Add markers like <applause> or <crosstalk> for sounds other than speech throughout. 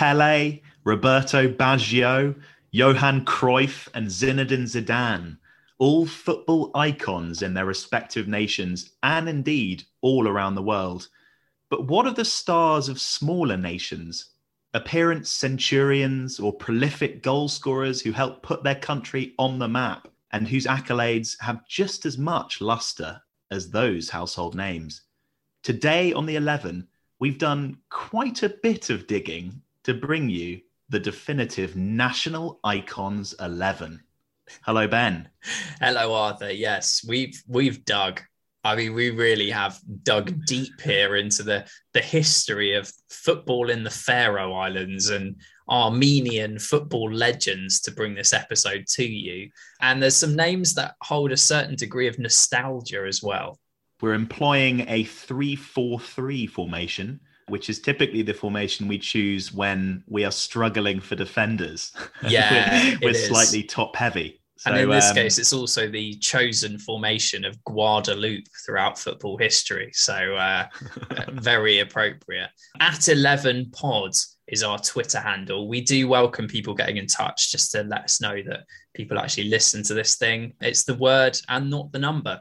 Pele, Roberto Baggio, Johan Cruyff, and Zinedine Zidane, all football icons in their respective nations and indeed all around the world. But what of the stars of smaller nations? Appearance centurions or prolific goal scorers who help put their country on the map and whose accolades have just as much luster as those household names. Today on the 11, we've done quite a bit of digging to bring you the definitive National Icons 11. Hello, Ben. Hello, Arthur. Yes, we've we've dug. I mean, we really have dug deep here into the the history of football in the Faroe Islands and Armenian football legends to bring this episode to you. And there's some names that hold a certain degree of nostalgia as well. We're employing a 3 4 3 formation, which is typically the formation we choose when we are struggling for defenders. <laughs> Yeah, we're, we're slightly top heavy. So, and in this um, case, it's also the chosen formation of Guadeloupe throughout football history. So, uh, <laughs> very appropriate. At 11 pods is our Twitter handle. We do welcome people getting in touch just to let us know that people actually listen to this thing. It's the word and not the number.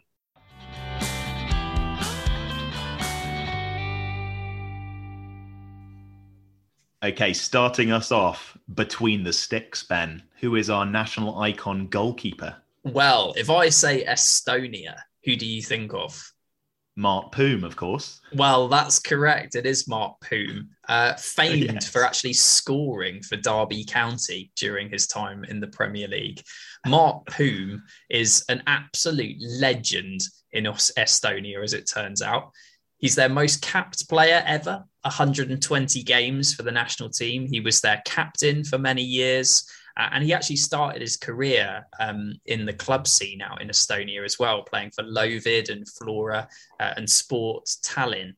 Okay, starting us off between the sticks, Ben. Who is our national icon goalkeeper? Well, if I say Estonia, who do you think of? Mart Poom, of course. Well, that's correct. It is Mart Poom, uh, famed yes. for actually scoring for Derby County during his time in the Premier League. Mart Poom is an absolute legend in Estonia, as it turns out. He's their most capped player ever, 120 games for the national team. He was their captain for many years. Uh, and he actually started his career um, in the club scene out in Estonia as well, playing for Lovid and Flora uh, and Sport Tallinn.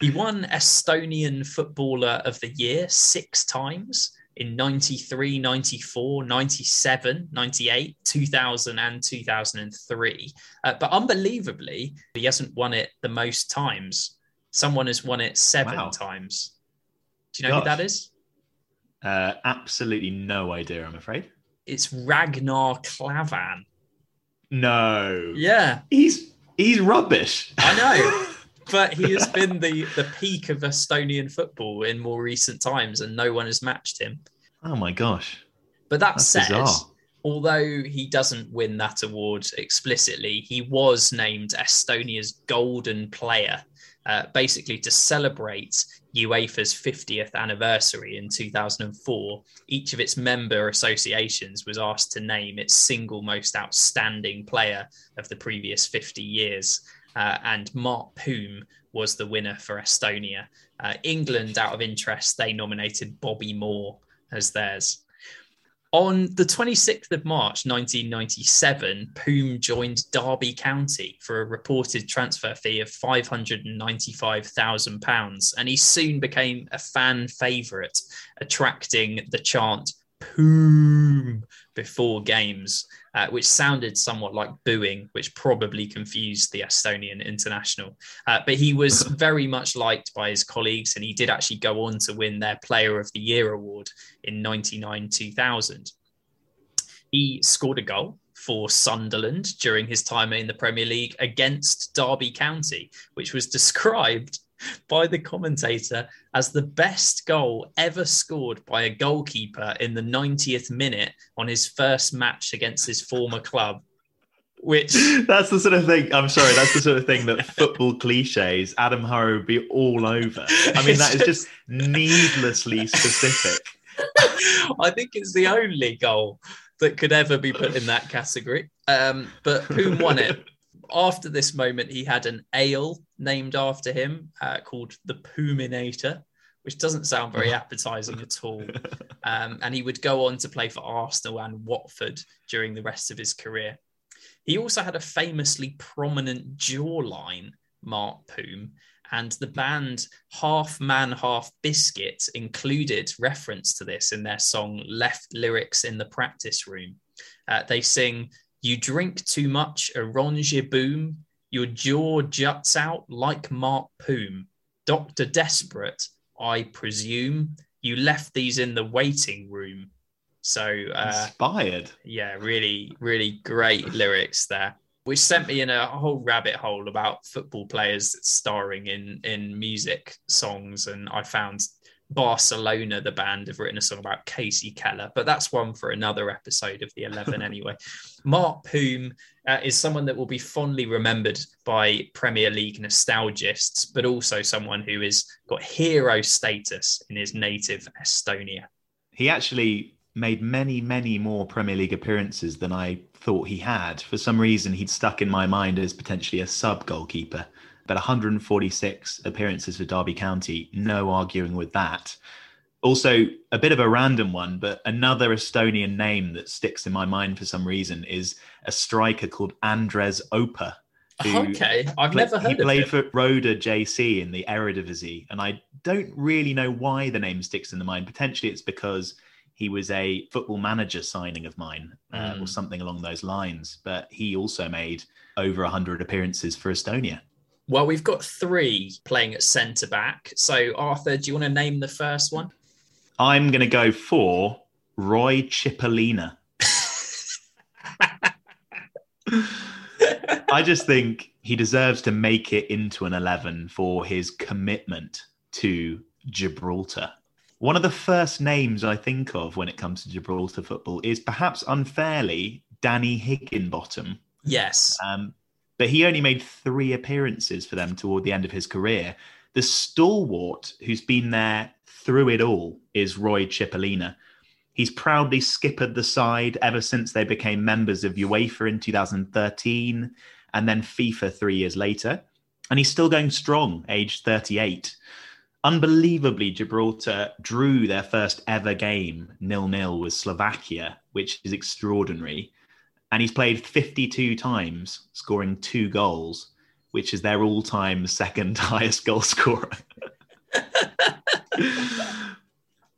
He won Estonian Footballer of the Year six times in 93, 94, 97, 98, 2000, and 2003. Uh, but unbelievably, he hasn't won it the most times. Someone has won it seven wow. times. Do you know Gosh. who that is? Uh, absolutely no idea, I'm afraid. It's Ragnar Klavan. No. Yeah. He's he's rubbish. I know. <laughs> but he has been the the peak of Estonian football in more recent times, and no one has matched him. Oh my gosh! But that That's said, bizarre. although he doesn't win that award explicitly, he was named Estonia's Golden Player, uh, basically to celebrate UEFA's 50th anniversary in 2004, each of its member associations was asked to name its single most outstanding player of the previous 50 years uh, and Mart Poom was the winner for Estonia. Uh, England, out of interest, they nominated Bobby Moore as theirs. On the 26th of March 1997, Poom joined Derby County for a reported transfer fee of £595,000, and he soon became a fan favourite, attracting the chant Poom before games uh, which sounded somewhat like booing, which probably confused the Estonian international. Uh, but he was <laughs> very much liked by his colleagues, and he did actually go on to win their Player of the Year award in 99 2000. He scored a goal for Sunderland during his time in the Premier League against Derby County, which was <laughs> described by the commentator as the best goal ever scored by a goalkeeper in the 90th minute on his first match against his former club. Which <laughs> that's the sort of thing. I'm sorry, that's the sort of thing that <laughs> football cliches Adam Hurrey would be all over. I mean, that is just needlessly specific. <laughs> I think it's the only goal that could ever be put in that category. Um, but who won it? After this moment, he had an ale named after him uh, called the Poominator, which doesn't sound very appetizing at all. <laughs> Um, and he would go on to play for Arsenal and Watford during the rest of his career. He also had a famously prominent jawline, Mart Poom, and the band Half Man, Half Biscuit included reference to this in their song Left Lyrics in the Practice Room. Uh, they sing, you drink too much Orangeboom, your jaw juts out like Mart Poom. Doctor Desperate, I presume, You left these in the waiting room. So uh, inspired. Yeah, really, really great lyrics there which sent me in a whole rabbit hole about football players starring in in music songs and i found barcelona the band have written a song about Kasey Keller but that's one for another episode of the 11 <laughs> anyway mart poom uh, is someone that will be fondly remembered by premier league nostalgists but also someone who has got hero status in his native estonia he actually made many, many more Premier League appearances than I thought he had. For some reason, he'd stuck in my mind as potentially a sub goalkeeper. But 146 appearances for Derby County, no arguing with that. Also, a bit of a random one, but another Estonian name that sticks in my mind for some reason is a striker called Andres Oper. Okay, I've never heard. Of. He played for Roda JC in the Eredivisie, and I don't really know why the name sticks in the mind. Potentially, it's because he was a football manager signing of mine uh, mm. or something along those lines. But he also made over 100 appearances for Estonia. Well, we've got three playing at centre back. So, Arthur, do you want to name the first one? I'm going to go for Roy Chipolina. <laughs> I just think he deserves to make it into an 11 for his commitment to Gibraltar. One of the first names I think of when it comes to Gibraltar football is perhaps unfairly Danny Higginbotham. Yes. Um, but he only made three appearances for them toward the end of his career. The stalwart who's been there through it all is Roy Chipolina. He's proudly skippered the side ever since they became members of UEFA in 2013 and then FIFA three years later. And he's still going strong, aged 38 unbelievably, Gibraltar drew their first ever game nil nil with Slovakia, which is extraordinary. And he's played 52 times, scoring two goals, which is their all time second <laughs> highest goal scorer. <laughs>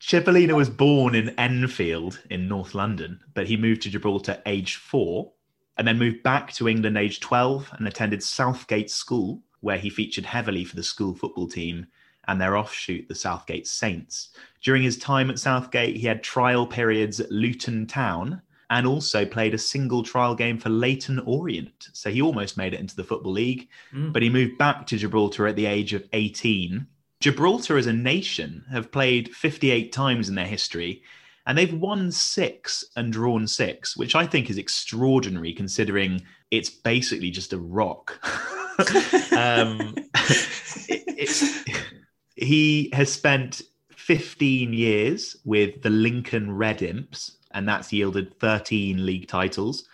Chipolina was born in Enfield in North London, but he moved to Gibraltar age four and then moved back to England age 12 and attended Southgate School, where he featured heavily for the school football team and their offshoot, the Southgate Saints. During his time at Southgate, he had trial periods at Luton Town and also played a single trial game for Leyton Orient. So he almost made it into the Football League, mm. but he moved back to Gibraltar at the age of 18. Gibraltar as a nation have played 58 times in their history, and they've won six and drawn six, which I think is extraordinary considering it's basically just a rock. <laughs> um, <laughs> it, it's he has spent 15 years with the Lincoln Red Imps, and that's yielded 13 league titles.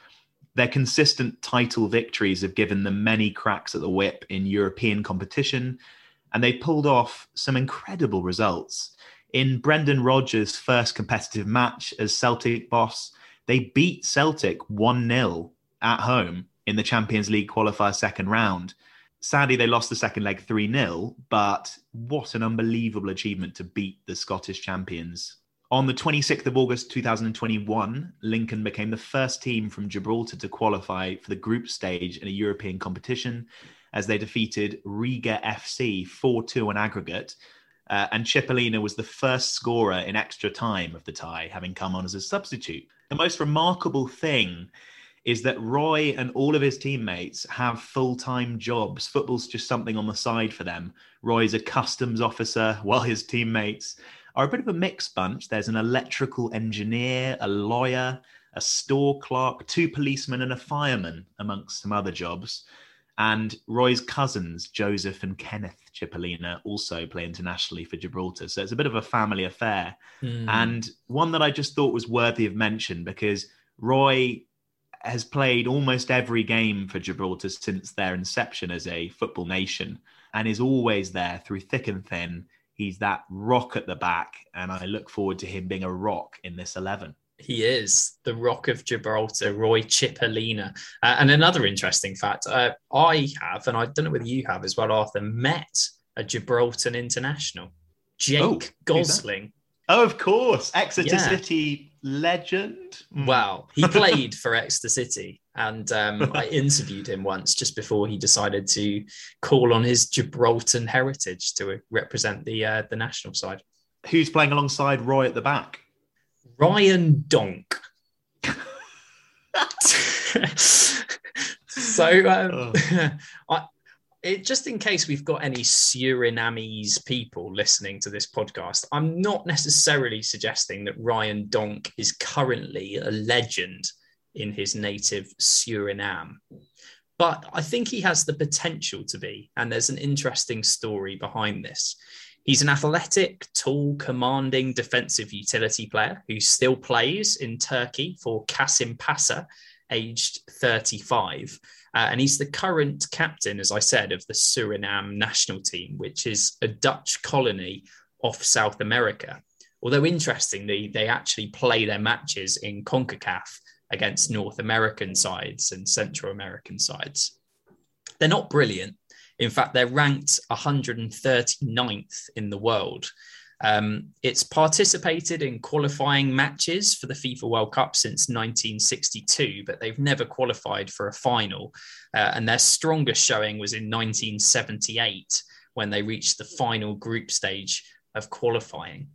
Their consistent title victories have given them many cracks at the whip in European competition, and they pulled off some incredible results. In Brendan Rodgers' first competitive match as Celtic boss, they beat Celtic 1 0 at home in the Champions League qualifier second round. Sadly, they lost the second leg 3 0, but what an unbelievable achievement to beat the Scottish champions. On the 26th of August 2021, Lincoln became the first team from Gibraltar to qualify for the group stage in a European competition as they defeated Riga FC 4 2 on aggregate. Uh, and Chipolina was the first scorer in extra time of the tie, having come on as a substitute. The most remarkable thing is that Roy and all of his teammates have full time jobs. Football's just something on the side for them. Roy's a customs officer, while his teammates are a bit of a mixed bunch. There's an electrical engineer, a lawyer, a store clerk, two policemen, and a fireman, amongst some other jobs. And Roy's cousins, Joseph and Kenneth Chipolina, also play internationally for Gibraltar. So it's a bit of a family affair. Mm. And one that I just thought was worthy of mention because Roy has played almost every game for Gibraltar since their inception as a football nation and is always there through thick and thin. He's that rock at the back, and I look forward to him being a rock in this 11. He is the Rock of Gibraltar, Roy Chipolina. Uh, and another interesting fact uh, I have, and I don't know whether you have as well, Arthur, met a Gibraltar international, Jake oh, Gosling. Oh, of course. Exeter yeah. City legend. Mm. Well, he <laughs> played for Exeter City, and um, I interviewed him once just before he decided to call on his Gibraltar heritage to represent the uh, the national side. Who's playing alongside Roy at the back? Ryan Donk. <laughs> <laughs> so um, oh. I, it, just in case we've got any Surinamese people listening to this podcast, I'm not necessarily suggesting that Ryan Donk is currently a legend in his native Suriname. But I think he has the potential to be, and there's an interesting story behind this. He's an athletic, tall, commanding defensive utility player who still plays in Turkey for Kasımpaşa, aged 35. Uh, and he's the current captain, as I said, of the Suriname national team, which is a Dutch colony off South America. Although interestingly, they actually play their matches in CONCACAF against North American sides and Central American sides. They're not brilliant. In fact, they're ranked 139th in the world. Um, it's participated in qualifying matches for the FIFA World Cup since 1962, but they've never qualified for a final. Uh, and their strongest showing was in 1978 when they reached the final group stage of qualifying.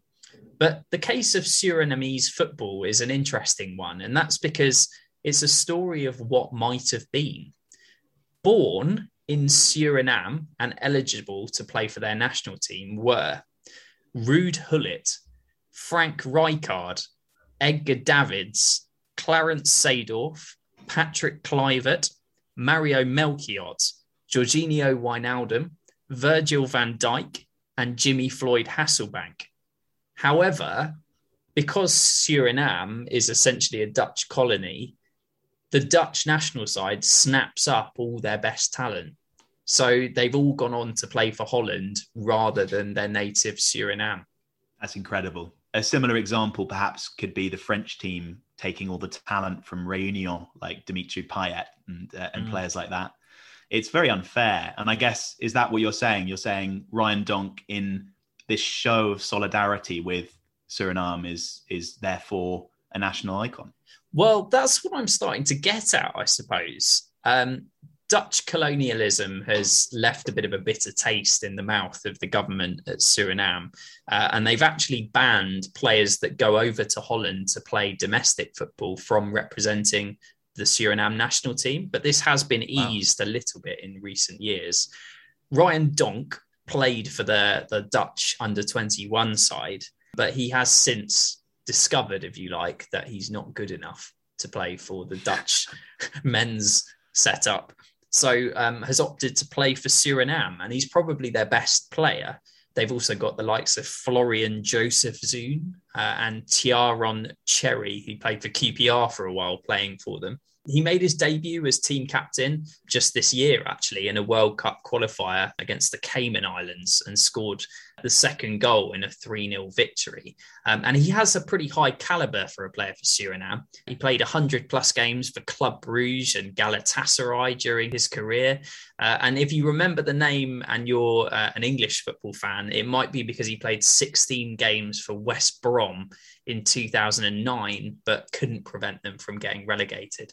But the case of Surinamese football is an interesting one, and that's because it's a story of what might have been. Born in Suriname and eligible to play for their national team were Ruud Gullit, Frank Rijkaard, Edgar Davids, Clarence Seedorf, Patrick Kluivert, Mario Melchiot, Georginio Wijnaldum, Virgil van Dijk, and Jimmy Floyd Hasselbaink. However, because Suriname is essentially a Dutch colony, the Dutch national side snaps up all their best talent. So they've all gone on to play for Holland rather than their native Suriname. That's incredible. A similar example, perhaps, could be the French team taking all the talent from Réunion, like Dimitri Payet and, uh, and mm. players like that. It's very unfair. And I guess, is that what you're saying? You're saying Ryan Donk in this show of solidarity with Suriname is is therefore a national icon. Well, that's what I'm starting to get at, I suppose. Um, Dutch colonialism has left a bit of a bitter taste in the mouth of the government at Suriname. Uh, and they've actually banned players that go over to Holland to play domestic football from representing the Suriname national team. But this has been eased wow. a little bit in recent years. Ryan Donk played for the, the Dutch under 21 side, but he has since discovered, if you like, that he's not good enough to play for the Dutch <laughs> men's setup so um, has opted to play for Suriname, and he's probably their best player. They've also got the likes of Florian Jozefzoon uh, and Tjaronn Chery, who played for QPR for a while, playing for them. He made his debut as team captain just this year, actually, in a World Cup qualifier against the Cayman Islands and scored the second goal in a 3 0 victory. Um, and he has a pretty high caliber for a player for Suriname. He played 100 plus games for Club Bruges and Galatasaray during his career. Uh, and if you remember the name and you're uh, an English football fan, it might be because he played 16 games for West Brom in 2009, but couldn't prevent them from getting relegated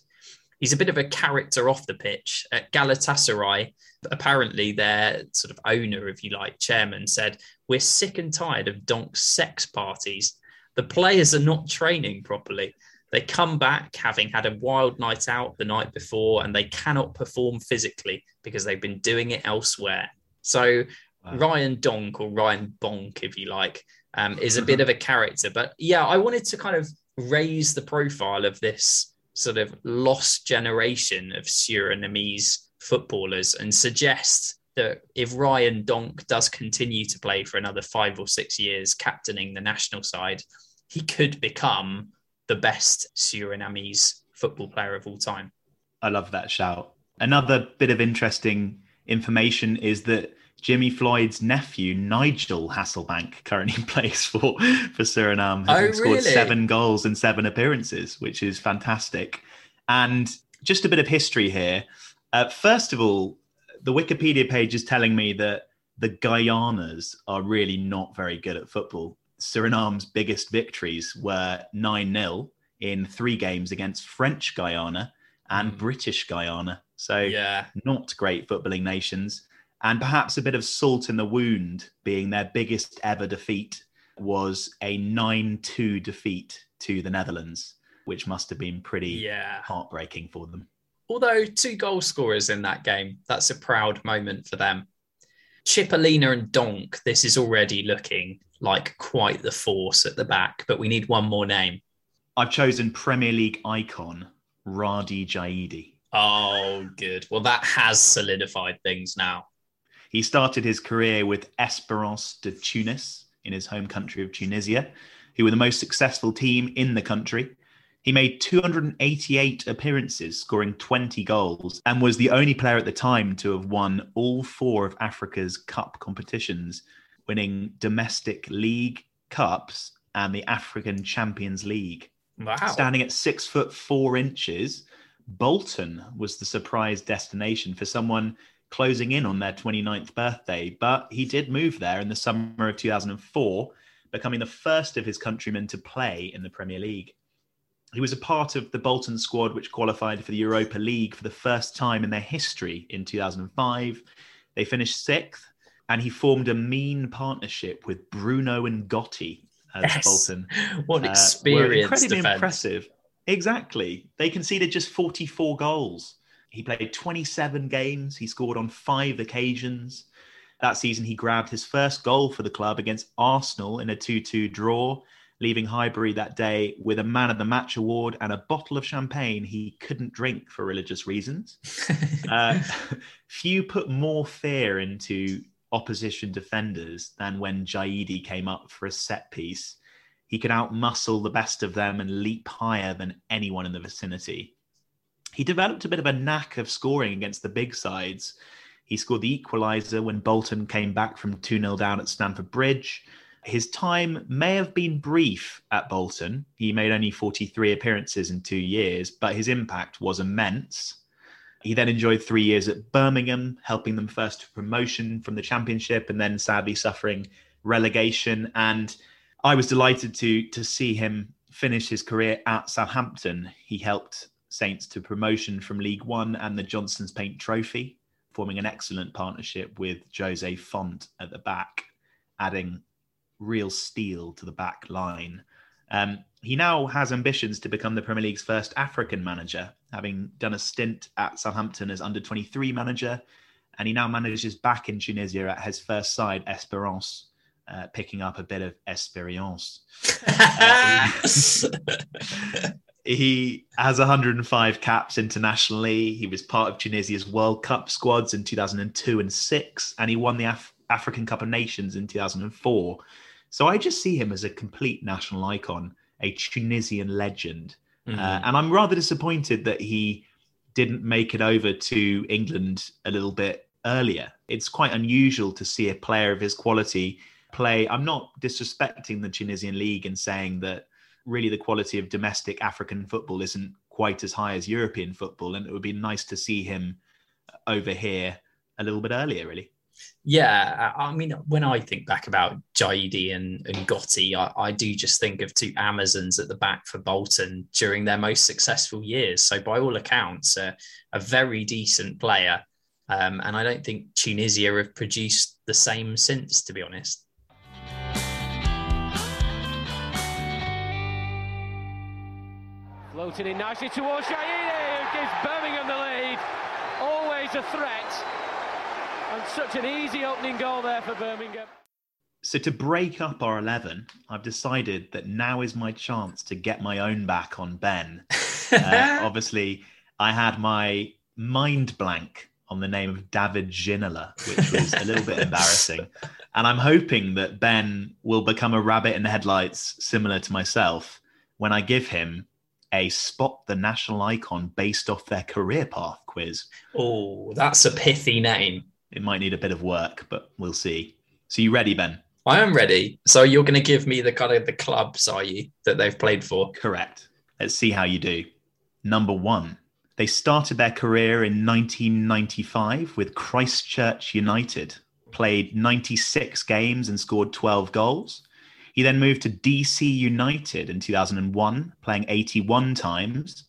he's a bit of a character off the pitch. At Galatasaray, apparently their sort of owner, if you like, chairman said, We're sick and tired of Donk's sex parties. The players are not training properly. They come back having had a wild night out the night before and they cannot perform physically because they've been doing it elsewhere. So wow. Ryan Donk or Ryan Bonk, if you like, um, is a bit of a character. But yeah, I wanted to kind of raise the profile of this sort of lost generation of Surinamese footballers and suggest that if Ryan Donk does continue to play for another five or six years, captaining the national side, he could become the best Surinamese football player of all time. I love that shout. Another bit of interesting information is that Jimmy Floyd's nephew, Nigel Hasselbaink currently <laughs> plays for, for Suriname, has oh, scored seven goals in seven appearances, which is fantastic. And just a bit of history here. Uh, first of all, the Wikipedia page is telling me that the Guyanas are really not very good at football. Suriname's biggest victories were 9 0 in three games against French Guyana and mm. British Guyana. So, yeah. not great footballing nations and perhaps a bit of salt in the wound being their biggest ever defeat was a 9 2 defeat to the Netherlands, which must have been pretty Yeah. heartbreaking for them. Although two goal scorers in that game, that's a proud moment for them. Chipolina and Donk, this is already looking like quite the force at the back, but we need one more name. I've chosen Premier League icon Radhi Jaidi. Oh, good. Well, that has solidified things now. He started his career with Esperance de Tunis in his home country of Tunisia, who were the most successful team in the country. He made 288 appearances, scoring 20 goals, and was the only player at the time to have won all four of Africa's cup competitions, winning domestic league cups and the African Champions League. Wow. Standing at six foot four inches, Bolton was the surprise destination for someone closing in on their 29th birthday. But he did move there in the summer of 2004, becoming the first of his countrymen to play in the Premier League. He was a part of the Bolton squad, which qualified for the Europa League for the first time in their history in 2005. They finished sixth, and he formed a mean partnership with Bruno N'Gotty as Yes. Bolton <laughs> What an uh, experience incredibly defense. impressive. Exactly. They conceded just 44 goals. He played 27 games. He scored on five occasions. That season, he grabbed his first goal for the club against Arsenal in a 2 2 draw, leaving Highbury that day with a man of the match award and a bottle of champagne he couldn't drink for religious reasons. <laughs> Uh, <laughs> few put more fear into opposition defenders than when Jaidi came up for a set piece. He could outmuscle the best of them and leap higher than anyone in the vicinity. He developed a bit of a knack of scoring against the big sides. He scored the equaliser when Bolton came back from 2 0 down at Stamford Bridge. His time may have been brief at Bolton. He made only 43 appearances in two years, but his impact was immense. He then enjoyed three years at Birmingham, helping them first to promotion from the Championship and then sadly suffering relegation. And I was delighted to to see him finish his career at Southampton. He helped Saints to promotion from League One and the Johnstone's Paint Trophy, forming an excellent partnership with Jose Fonte at the back, adding real steel to the back line. Um, he now has ambitions to become the Premier League's first African manager, having done a stint at Southampton as under 23 manager, and he now manages back in Tunisia at his first side, Esperance, uh, picking up a bit of experience. <laughs> <laughs> He has 105 caps internationally. He was part of Tunisia's World Cup squads in 2002 and 6, and he won the Af- African Cup of Nations in 2004. So I just see him as a complete national icon, a Tunisian legend. Mhm. Uh, and I'm rather disappointed that he didn't make it over to England a little bit earlier. It's quite unusual to see a player of his quality play. I'm not disrespecting the Tunisian league and saying that really the quality of domestic African football isn't quite as high as European football. And it would be nice to see him over here a little bit earlier, really. Yeah, I mean, when I think back about Jaidi and, and Gotty, I, I do just think of two Amazons at the back for Bolton during their most successful years. So, by all accounts, uh, a very decent player. Um, and I don't think Tunisia have produced the same since, to be honest. Floating in nicely towards Jaidi, who gives Birmingham the lead. Always a threat. And such an easy opening goal there for Birmingham. So to break up our 11, I've decided that now is my chance to get my own back on Ben. <laughs> Uh, obviously, I had my mind blank on the name of David Ginola, which was a little bit <laughs> embarrassing. And I'm hoping that Ben will become a rabbit in the headlights similar to myself when I give him a spot the national icon based off their career path quiz. oh, that's a pithy name. It might need a bit of work, but we'll see. So you ready, Ben? I am ready. So, you're going to give me the kind of the clubs, are you, that they've played for? Correct. Let's see how you do. Number one, they started their career in 1995 with Christchurch United, played 96 games and scored 12 goals. He then moved to DC United in 2001, playing 81 times.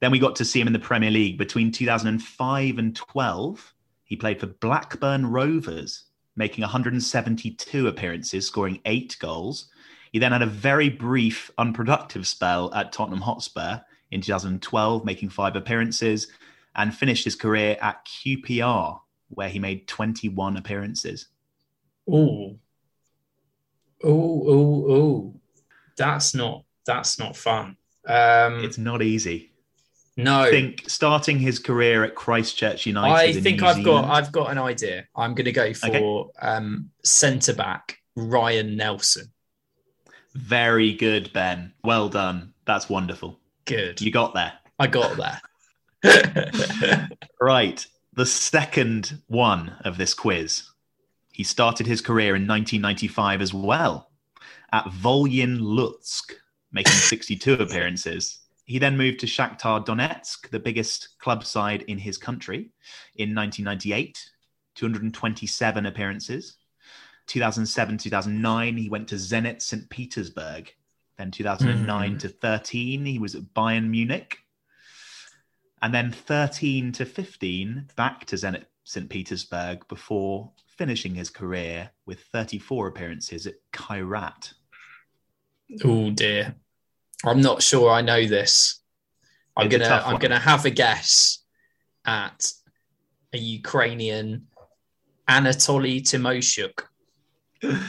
Then we got to see him in the Premier League between 2005 and 12. He played for Blackburn Rovers, making 172 appearances, scoring eight goals. He then had a very brief, unproductive spell at Tottenham Hotspur in 2012, making five appearances, and finished his career at QPR, where he made 21 appearances. Ooh. Ooh, oh, oh, That's not that's not fun. Um, It's not easy. no, I think starting his career at Christchurch United. I in think New I've Zealand- got I've got an idea. I'm going to go for Okay. um, centre back Ryan Nelsen. Very good, Ben. Well done. That's wonderful. Good. You got there. I got there. <laughs> <laughs> Right. The second one of this quiz. He started his career in 1995 as well at Volyn Lutsk, making <laughs> 62 appearances. He then moved to Shakhtar Donetsk, the biggest club side in his country, in 1998, 227 appearances. 2007 2009, he went to Zenit St. Petersburg. Then 2009 Mhm. to 13, he was at Bayern Munich. And then 13 to 15, back to Zenit St. Petersburg before finishing his career with 34 appearances at Kairat. oh dear. I'm not sure I know this. I'm It's gonna I'm gonna have a guess at a Ukrainian Anatoly Tymoshchuk. <laughs>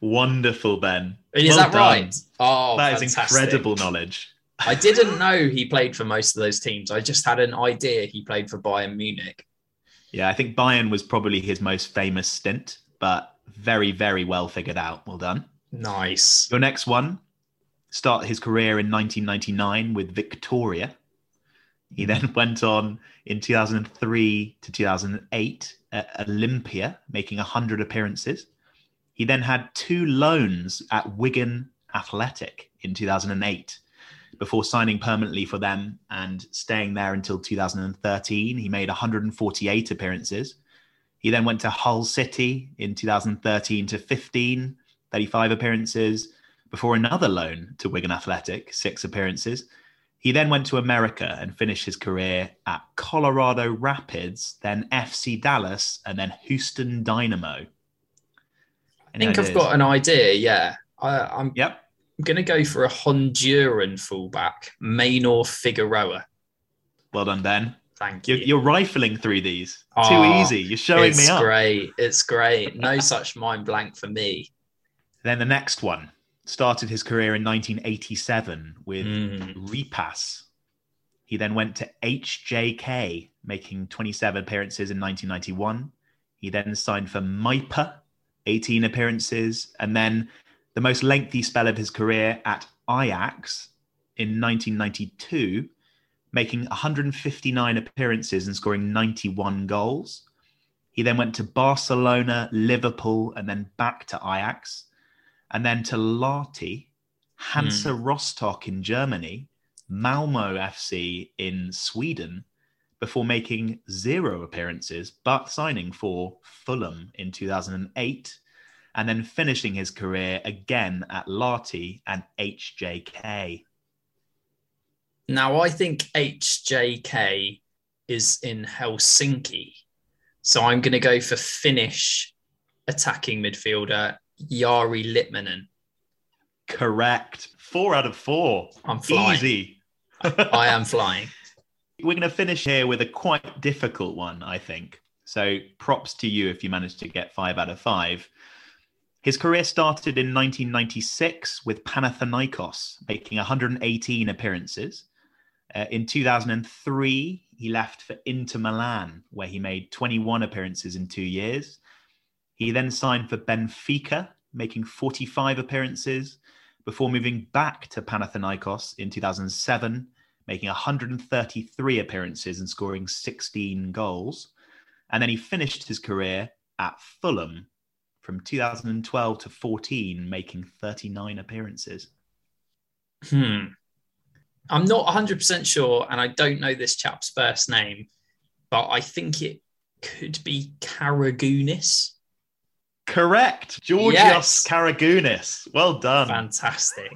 Wonderful, Ben. Is Well that done. right? Oh, that is fantastic. incredible knowledge. I didn't know he played for most of those teams. I just had an idea he played for Bayern Munich. Yeah, I think Bayern was probably his most famous stint, but very, very well figured out. Well done. Nice. Your next one started his career in 1999 with Victoria. He then <laughs> went on in 2003 to 2008 at Olimpia, making 100 appearances. He then had two loans at Wigan Athletic in 2008 before signing permanently for them and staying there until 2013. He made 148 appearances. He then went to Hull City in 2013 to 15, 35 appearances before another loan to Wigan Athletic, six appearances. He then went to America and finished his career at Colorado Rapids, then FC Dallas, and then Houston Dynamo. I think I've got an idea. Yeah. I, I'm Yep. Going to go for a Honduran fullback, Maynor Figueroa. Well done, Ben. Thank you. You're, you're rifling through these. Too Oh, easy. You're showing me up. It's great. It's great. No <laughs> such mind blank for me. Then the next one started his career in 1987 with Mm. Reipas. He then went to HJK, making 27 appearances in 1991. He then signed for MyPa, 18 appearances, and then the most lengthy spell of his career at Ajax in 1992, making 159 appearances and scoring 91 goals. He then went to Barcelona, Liverpool, and then back to Ajax, and then to Lahti, Hansa hmm. Rostock in Germany, Malmo FC in Sweden, before making zero appearances, but signing for Fulham in 2008, and then finishing his career again at Lahti and HJK. Now, I think HJK is in Helsinki. So I'm going to go for Finnish attacking midfielder Jari Litmanen. Correct. Four out of four. I'm flying. Easy. <laughs> I am flying. We're going to finish here with a quite difficult one, I think. So props to you if you managed to get five out of five. His career started in 1996 with Panathinaikos, making 118 appearances. Uh, in 2003, he left for Inter Milan, where he made 21 appearances in two years. He then signed for Benfica, making 45 appearances, before moving back to Panathinaikos in 2007, making 133 appearances and scoring 16 goals. And then he finished his career at Fulham from 2012 to 14, making 39 appearances. Hmm. I'm not 100% sure, and I don't know this chap's first name, but I think it could be Karagounis. Correct. Georgios Yes. Karagounis. Well done. Fantastic.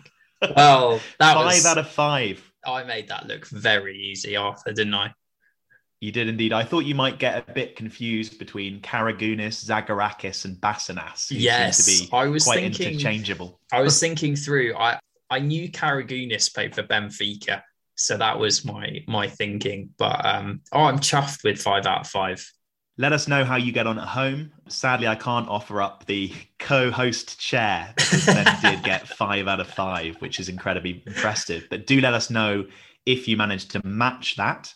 Well, that <laughs> five was. out of five. I made that look very easy, Arthur, didn't I? You did indeed. I thought you might get a bit confused between Karagounis, Zagorakis, and Basinas. Yes, seem to be I was quite thinking- interchangeable. I was <laughs> thinking through. I I knew Karagounis played for Benfica, so that was my my thinking. But um, oh, I'm chuffed with five out of five. Let us know how you get on at home. Sadly, I can't offer up the co-host chair because Ben <laughs> did get five out of five, which is incredibly impressive. But do let us know if you manage to match that.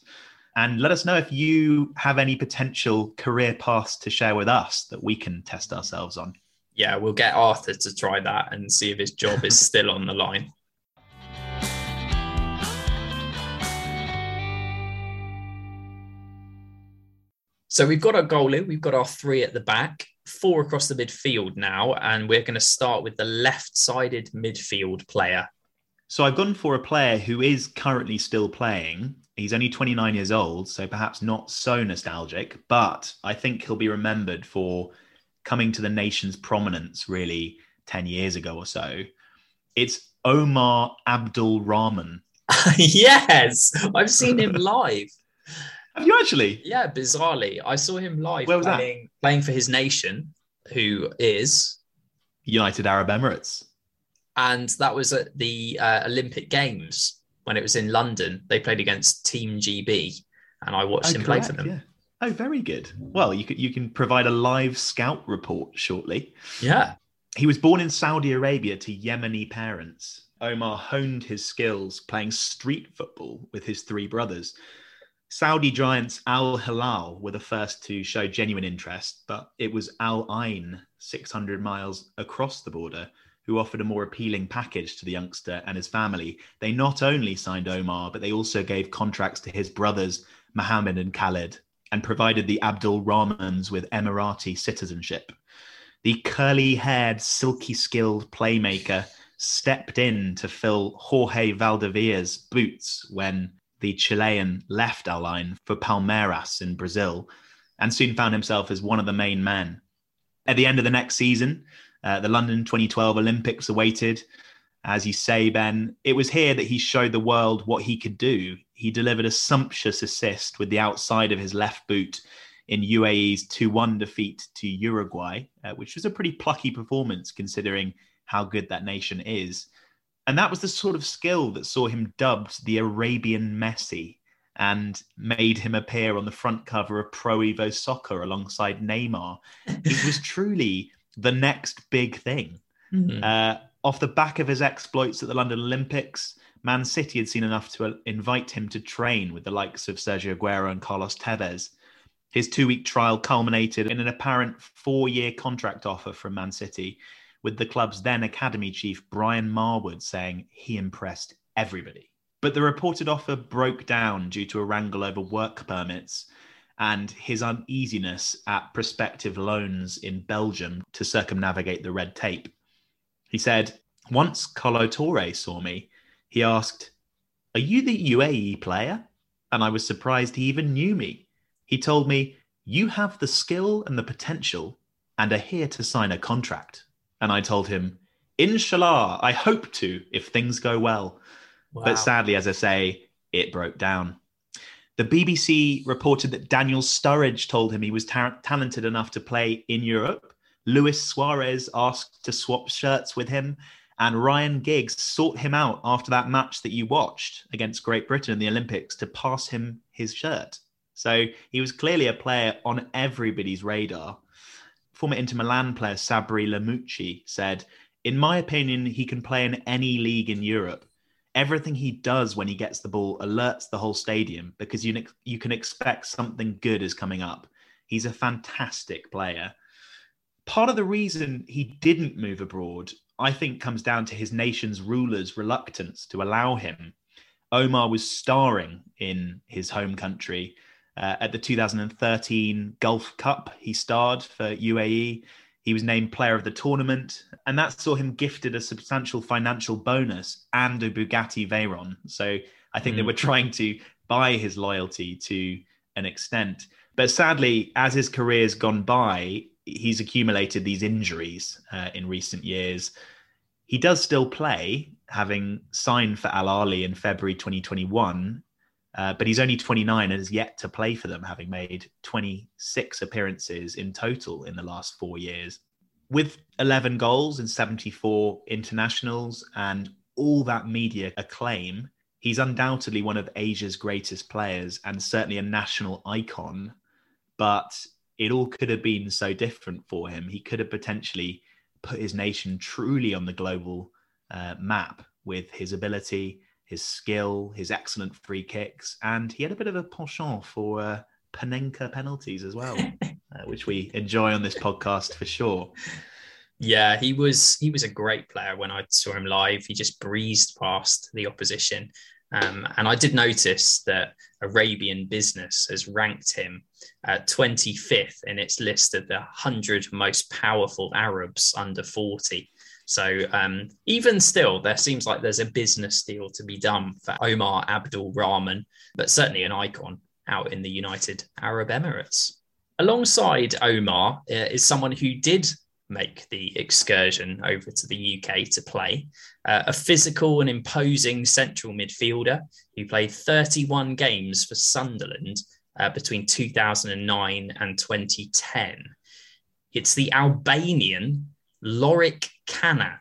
And let us know if you have any potential career paths to share with us that we can test ourselves on. Yeah, we'll get Arthur to try that and see if his job is <laughs> still on the line. So we've got our goalie, we've got our three at the back, four across the midfield now, and we're going to start with the left-sided midfield player. So I've gone for a player who is currently still playing. He's only 29 years old, so perhaps not so nostalgic, but I think he'll be remembered for coming to the nation's prominence really 10 years ago or so. It's Omar Abdul Rahman. <laughs> yes, I've seen him <laughs> live. Have you actually? Yeah, bizarrely, I saw him live Where was that? playing, playing for his nation, who is, United Arab Emirates. and that was at the uh, Olympic Games when it was in London. They played against Team GB, and I watched oh, him play for them. yeah. Oh, very good. Well, you can, you can provide a live scout report shortly. yeah. He was born in Saudi Arabia to Yemeni parents. Omar honed his skills playing street football with his three brothers. Saudi giants Al Hilal were the first to show genuine interest, but it was Al Ain, 600 miles across the border, who offered a more appealing package to the youngster and his family. They not only signed Omar, but they also gave contracts to his brothers, Mohammed and Khaled, and provided the Abdul Rahmans with Emirati citizenship. The curly haired, silky skilled playmaker stepped in to fill Jorge Valdivia's boots when the Chilean left Al Ain for Palmeiras in Brazil and soon found himself as one of the main men. At the end of the next season, uh, the London 2012 Olympics awaited. As you say, Ben, it was here that he showed the world what he could do. He delivered a sumptuous assist with the outside of his left boot in UAE's 2 1 defeat to Uruguay, uh, which was a pretty plucky performance considering how good that nation is. And that was the sort of skill that saw him dubbed the Arabian Messi and made him appear on the front cover of Pro Evo Soccer alongside Neymar. It was truly the next big thing. Mhm. Uh, off the back of his exploits at the London Olympics, Man City had seen enough to uh, invite him to train with the likes of Sergio Aguero and Carlos Tevez. His two week trial culminated in an apparent four year contract offer from Man City, with the club's then academy chief Brian Marwood saying he impressed everybody. But the reported offer broke down due to a wrangle over work permits and his uneasiness at prospective loans in Belgium to circumnavigate the red tape. He said, Once Kolo Toure saw me, he asked, Are you the UAE player? And I was surprised he even knew me. He told me, You have the skill and the potential and are here to sign a contract. And I told him, Inshallah, I hope to if things go well. Wow. But sadly, as I say, it broke down. The BBC reported that Daniel Sturridge told him he was ta- talented enough to play in Europe. Luis Suarez asked to swap shirts with him. And Ryan Giggs sought him out after that match that you watched against Great Britain in the Olympics to pass him his shirt. So he was clearly a player on everybody's radar. Former Inter Milan player Sabri Lamouchi said, In my opinion, he can play in any league in Europe everything he does when he gets the ball alerts the whole stadium because you you can expect something good is coming up. He's a fantastic player. Part of the reason he didn't move abroad, I think, comes down to his nation's rulers' reluctance to allow him. Omar was starring in his home country. Uh, at the 2013 Gulf Cup, he starred for UAE. He was named player of the tournament, and that saw him gifted a substantial financial bonus and a Bugatti Veyron. So I think they Mm. were trying to buy his loyalty to an extent. But sadly, as his career's gone by, he's accumulated these injuries uh, in recent years. He does still play, having signed for Al Ahli in February 2021. Uh, but he's only 29 and has yet to play for them, having made 26 appearances in total in the last four years. With 11 goals in 74 internationals and all that media acclaim, he's undoubtedly one of Asia's greatest players and certainly a national icon. But it all could have been so different for him. He could have potentially put his nation truly on the global uh, map with his ability his skill, his excellent free kicks, and he had a bit of a penchant for uh, Panenka penalties as well, uh, which we enjoy on this podcast for sure. Yeah, he was he was a great player when I saw him live. He just breezed past the opposition. Um, and I did notice that Arabian Business has ranked him uh, 25th in its list of the 100 most powerful Arabs under 40. So um, even still, there seems like there's a business deal to be done for Omar Abdul Rahman, but certainly an icon out in the United Arab Emirates. Alongside Omar uh, is someone who did make the excursion over to the UK to play. Uh, a physical and imposing central midfielder who played 31 games for Sunderland uh, between 2009 and 2010. It's the Albanian Lorik Cana.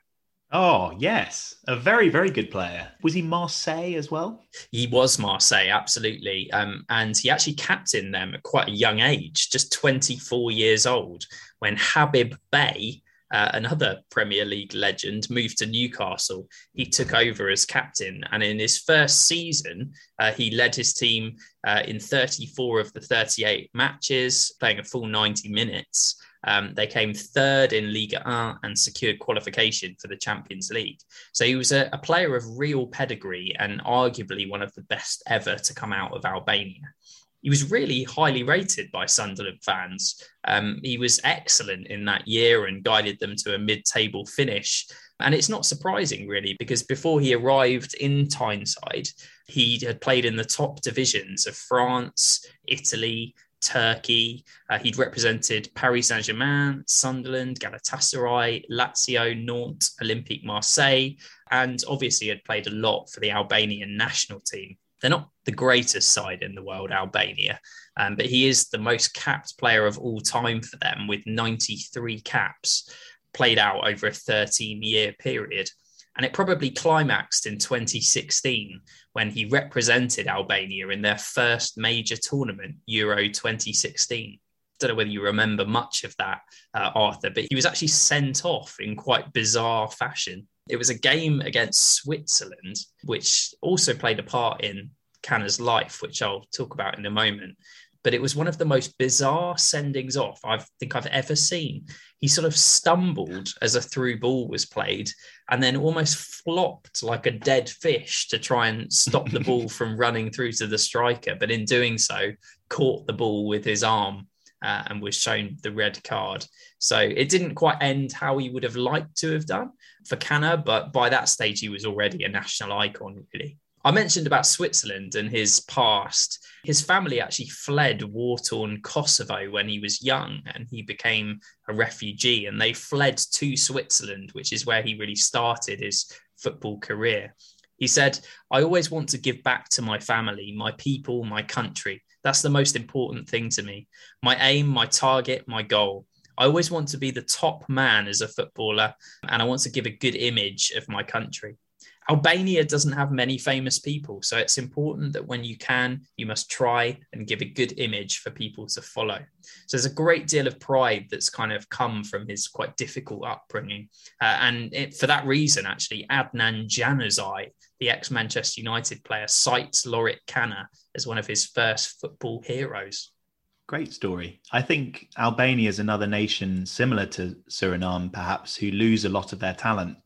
Oh, yes. A very, very good player. Was he Marseille as well? He was Marseille, absolutely. Um, and he actually captained them at quite a young age, just 24 years old, when Habib Beye, uh, another Premier League legend, moved to Newcastle. He took over as captain. And in his first season, uh, he led his team uh, in 34 of the 38 matches, playing a full 90 minutes. Um, they came third in Ligue 1 and secured qualification for the Champions League. So he was a, a, player of real pedigree and arguably one of the best ever to come out of Albania. He was really highly rated by Sunderland fans. Um, he was excellent in that year and guided them to a mid table finish. And it's not surprising, really, because before he arrived in Tyneside, he had played in the top divisions of France, Italy, Turkey. Uh, he'd represented Paris Saint Germain, Sunderland, Galatasaray, Lazio, Nantes, Olympique Marseille, and obviously had played a lot for the Albanian national team. They're not the greatest side in the world, Albania, um, but he is the most capped player of all time for them with 93 caps played out over a 13 year period. And it probably climaxed in 2016 when he represented Albania in their first major tournament, Euro 2016. I Don't know whether you remember much of that, uh, Arthur, but he was actually sent off in quite bizarre fashion. It was a game against Switzerland, which also played a part in Cana's life, which I'll talk about in a moment but it was one of the most bizarre sendings off I think I've ever seen. He sort of stumbled as a through ball was played and then almost flopped like a dead fish to try and stop the ball <laughs> from running through to the striker. But in doing so, caught the ball with his arm uh, and was shown the red card. So it didn't quite end how he would have liked to have done for Cana, but by that stage, he was already a national icon, really. I mentioned about Switzerland and his past. His family actually fled war torn Kosovo when he was young and he became a refugee. And they fled to Switzerland, which is where he really started his football career. He said, I always want to give back to my family, my people, my country. That's the most important thing to me. My aim, my target, my goal. I always want to be the top man as a footballer, and I want to give a good image of my country. Albania doesn't have many famous people, so it's important that when you can, you must try and give a good image for people to follow. So there's a great deal of pride that's kind of come from his quite difficult upbringing, uh, and it, for that reason, actually, Adnan Januzaj, the ex-Manchester United player, cites Lorik Cana as one of his first football heroes. Great story. I think Albania is another nation similar to Suriname, perhaps, who lose a lot of their talent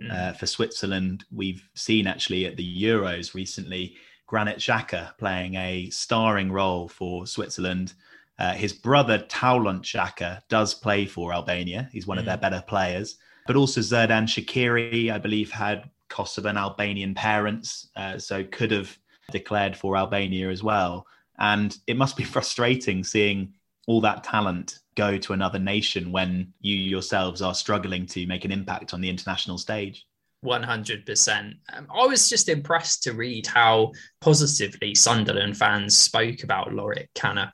Mm. Uh, for Switzerland, we've seen actually at the Euros recently Granit Xhaka playing a starring role for Switzerland. Uh, his brother Taulant Xhaka does play for Albania. He's one mm. of their mm. better players. But also Xherdan Shaqiri, I believe, had Kosovan Albanian parents, uh, so could have declared for Albania as well. And it must be <laughs> frustrating seeing all that talent go to another nation when you yourselves are struggling to make an impact on the international stage. 100%. Um, I was just impressed to read how positively Sunderland fans spoke about Lorik Cana.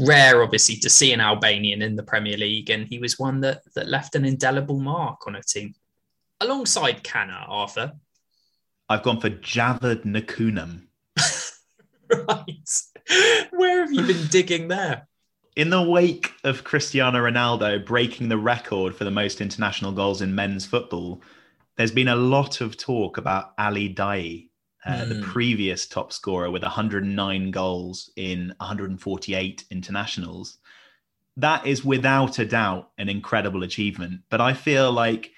Rare, obviously, to see an Albanian in the Premier League, and he was one that, that left an indelible mark on a team. Alongside Cana, Arthur. I've gone for Javad Nekounam. <laughs> right. Where have you been digging there? In the wake of Cristiano Ronaldo breaking the record for the most international goals in men's football, there's been a lot of talk about Ali Daei, uh, mm. the hmm. previous top scorer with 109 goals in 148 internationals. That is without a doubt an incredible achievement. But I feel like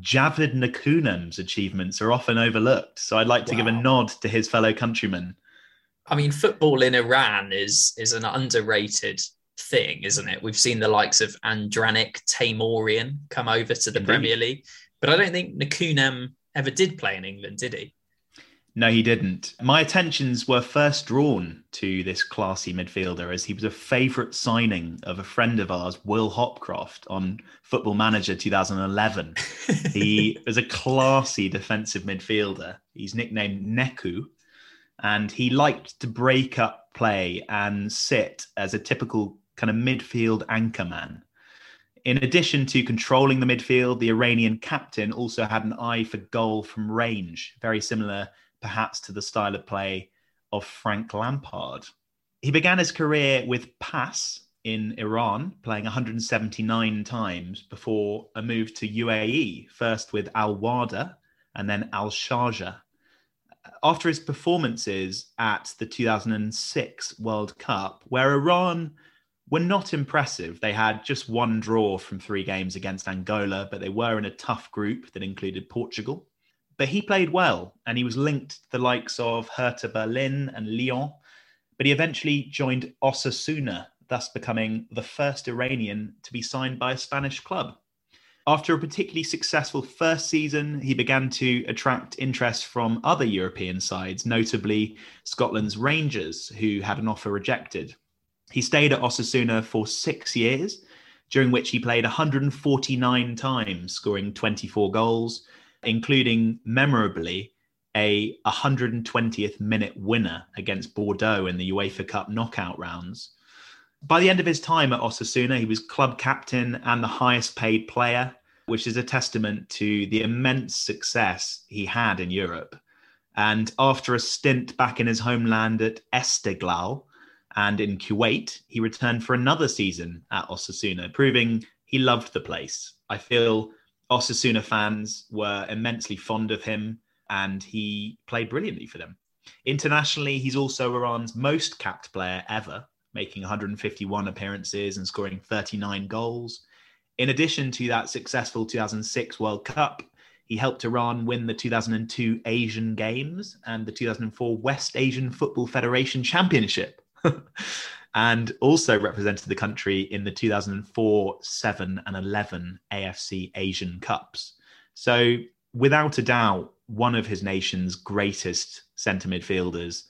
Javad Nekounam's achievements are often overlooked. So I'd like to wow. give a nod to his fellow countrymen. I mean, football in Iran is is an underrated thing, isn't it? We've seen the likes of Andranik Teymourian come over to the Indeed. Premier League. But I don't think Nekounam ever did play in England, did he? No, he didn't. My attentions were first drawn to this classy midfielder as he was a favourite signing of a friend of ours, Will Hopcroft, on Football Manager 2011. <laughs> he was a classy defensive midfielder. He's nicknamed Neku, and he liked to break up play and sit as a typical kind of midfield anchor man. In addition to controlling the midfield, the Iranian captain also had an eye for goal from range, very similar perhaps to the style of play of Frank Lampard. He began his career with PAS in Iran, playing 179 times before a move to UAE, first with Al Wahda and then Al Sharjah. After his performances at the 2006 World Cup, where Iran were not impressive. They had just one draw from three games against Angola, but they were in a tough group that included Portugal. But he played well, and he was linked to the likes of Hertha Berlin and Lyon. But he eventually joined Osasuna, thus becoming the first Iranian to be signed by a Spanish club. After a particularly successful first season, he began to attract interest from other European sides, notably Scotland's Rangers, who had an offer rejected. He stayed at Osasuna for six years, during which he played 149 times, scoring 24 goals, including memorably a 120th minute winner against Bordeaux in the UEFA Cup knockout rounds. By the end of his time at Osasuna, he was club captain and the highest paid player, which is a testament to the immense success he had in Europe. And after a stint back in his homeland at Esteghlal, and in Kuwait, he returned for another season at Osasuna, proving he loved the place. I feel Osasuna fans were immensely fond of him and he played brilliantly for them. Internationally, he's also Iran's most capped player ever, making 151 appearances and scoring 39 goals. In addition to that successful 2006 World Cup, he helped Iran win the 2002 Asian Games and the 2004 West Asian Football Federation Championship. <laughs> and also represented the country in the 2004, 7, and 11 AFC Asian Cups. So, without a doubt, one of his nation's greatest centre midfielders.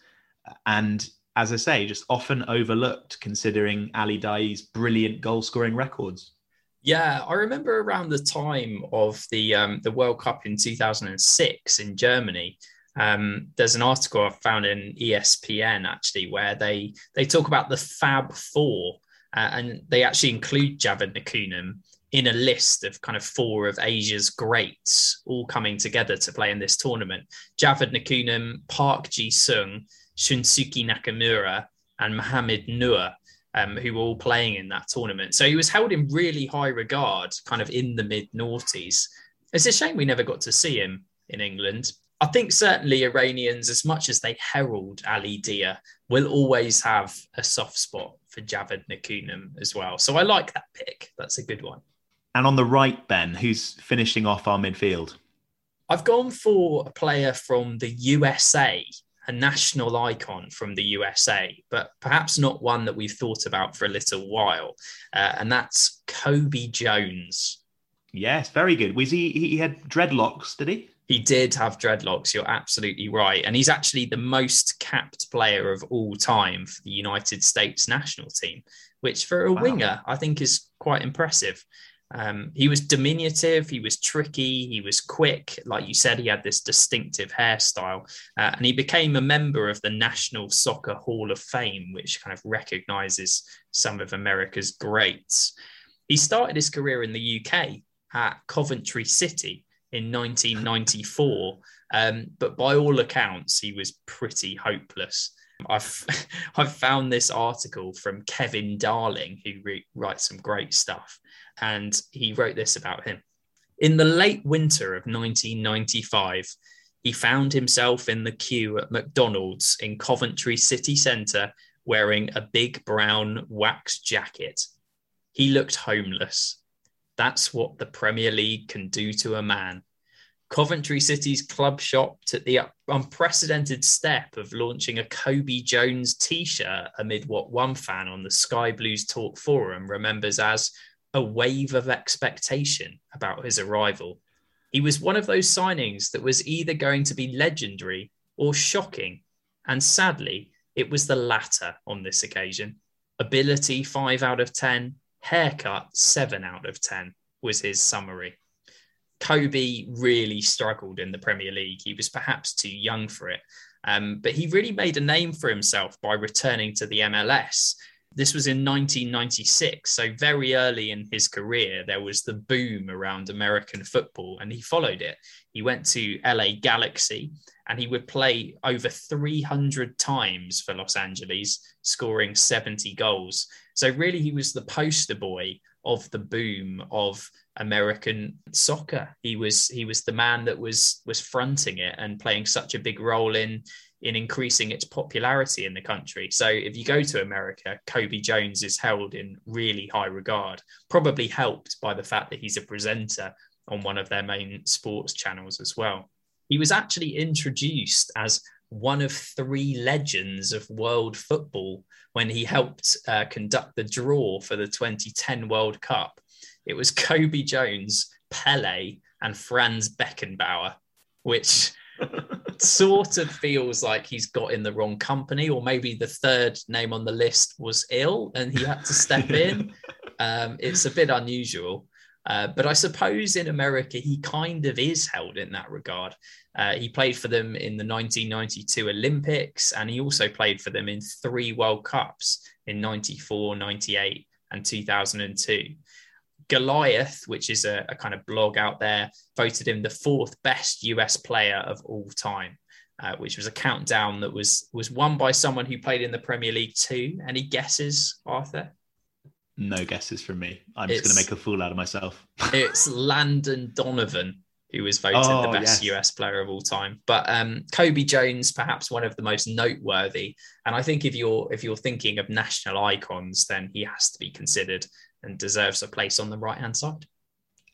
And as I say, just often overlooked considering Ali Daei's brilliant goal scoring records. Yeah, I remember around the time of the um, the World Cup in 2006 in Germany, um, there's an article I found in ESPN actually where they they talk about the Fab Four, uh, and they actually include Javad Nekounam in a list of kind of four of Asia's greats all coming together to play in this tournament. Javad Nekounam, Park Ji Sung, Shunsuke Nakamura, and Mohamed Noor. Um, who were all playing in that tournament. So he was held in really high regard, kind of in the mid noughties. It's a shame we never got to see him in England, I think certainly Iranians, as much as they herald Ali Daei, will always have a soft spot for Javad Nekounam as well. So I like that pick. That's a good one. And on the right, Ben, who's finishing off our midfield? I've gone for a player from the USA, a national icon from the USA, but perhaps not one that we've thought about for a little while. Uh, and that's Cobi Jones. Yes, very good. Was he? He had dreadlocks, did he? He did have dreadlocks. You're absolutely right, and he's actually the most capped player of all time for the United States national team, which for a wow. winger I think is quite impressive. Um, he was diminutive, he was tricky, he was quick. Like you said, he had this distinctive hairstyle. Uh, and he became a member of the National Soccer Hall of Fame, which kind of recognizes some of America's greats. He started his career in the UK at Coventry City in 1994. Um, but by all accounts, he was pretty hopeless. I've <laughs> I've found this article from Kevin Darling, who re- writes some great stuff, and he wrote this about him. In the late winter of 1995, he found himself in the queue at McDonald's in Coventry city centre wearing a big brown wax jacket. He looked homeless. That's what the Premier League can do to a man. Coventry City's club shopped at the unprecedented step of launching a Cobi Jones t shirt amid what one fan on the Sky Blues Talk forum remembers as a wave of expectation about his arrival. He was one of those signings that was either going to be legendary or shocking. And sadly, it was the latter on this occasion. Ability 5 out of 10, haircut 7 out of 10 was his summary. Cobi really struggled in the Premier League. He was perhaps too young for it. Um, but he really made a name for himself by returning to the MLS this was in 1996. So, very early in his career, there was the boom around American football, and he followed it. He went to LA Galaxy and he would play over 300 times for Los Angeles, scoring 70 goals. So, really, he was the poster boy of the boom of American soccer. He was he was the man that was was fronting it and playing such a big role in in increasing its popularity in the country. So if you go to America, Cobi Jones is held in really high regard, probably helped by the fact that he's a presenter on one of their main sports channels as well. He was actually introduced as one of three legends of world football when he helped uh, conduct the draw for the 2010 World Cup. It was Cobi Jones, Pele, and Franz Beckenbauer, which <laughs> sort of feels like he's got in the wrong company, or maybe the third name on the list was ill and he had to step <laughs> in. Um, it's a bit unusual. Uh, but I suppose in America, he kind of is held in that regard. Uh, he played for them in the 1992 Olympics, and he also played for them in three World Cups in 94, 98, and 2002. Goliath, which is a, a, kind of blog out there, voted him the fourth best US player of all time, uh, which was a countdown that was was won by someone who played in the Premier League too. Any guesses, Arthur? No guesses from me. I'm it's, just going to make a fool out of myself. <laughs> it's Landon Donovan who was voted oh, the best yes. US player of all time. But um, Cobi Jones, perhaps one of the most noteworthy. And I think if you're if you're thinking of national icons, then he has to be considered and deserves a place on the right hand side.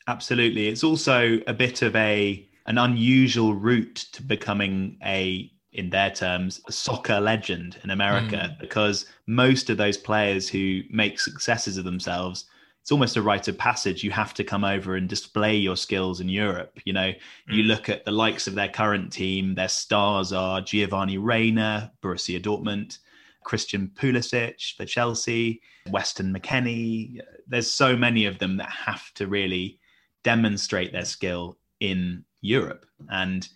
Absolutely. It's also a bit of a an unusual route to becoming a in their terms a soccer legend in America mm. because most of those players who make successes of themselves it's almost a rite of passage you have to come over and display your skills in Europe you know mm. you look at the likes of their current team their stars are Giovanni Reyna Borussia Dortmund Christian Pulisic for Chelsea, Weston McKennie. There's so many of them that have to really demonstrate their skill in Europe. And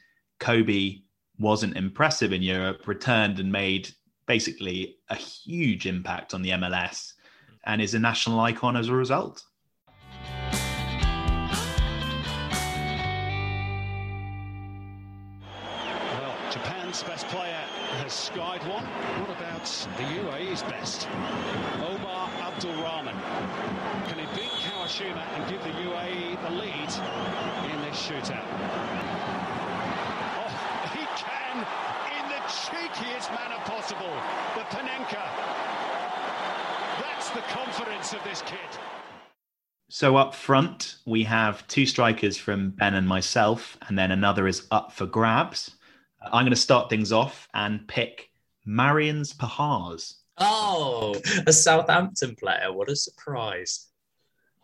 Cobi wasn't impressive in Europe, returned and made basically a huge impact on the MLS and is a national icon as a result. Well, Japan's best player has skied one. What about the UAE's best? Omar Abdul Rahman. Can he beat Kawashima and give the UAE the lead in this shootout? Oh, he can in the cheekiest manner possible. The Panenka. That's the confidence of this kid. So up front, we have two strikers from Ben and myself, and then another is up for grabs. I'm going to start things off and pick Marians Pahars. Oh, a Southampton player. What a surprise.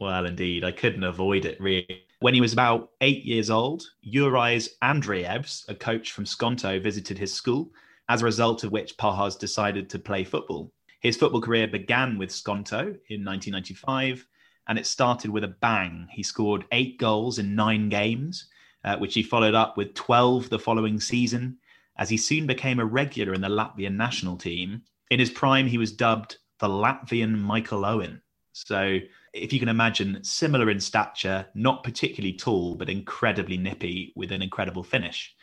Well, indeed. I couldn't avoid it, really. When he was about eight years old, Jurijs Andreevs, a coach from Skonto, visited his school, as a result of which Pahars decided to play football. His football career began with Skonto in 1995 and it started with a bang. He scored eight goals in nine games, uh, which he followed up with 12 the following season, as he soon became a regular in the Latvian national team. In his prime, he was dubbed the Latvian Michael Owen. So, if you can imagine, similar in stature, not particularly tall, but incredibly nippy with an incredible finish.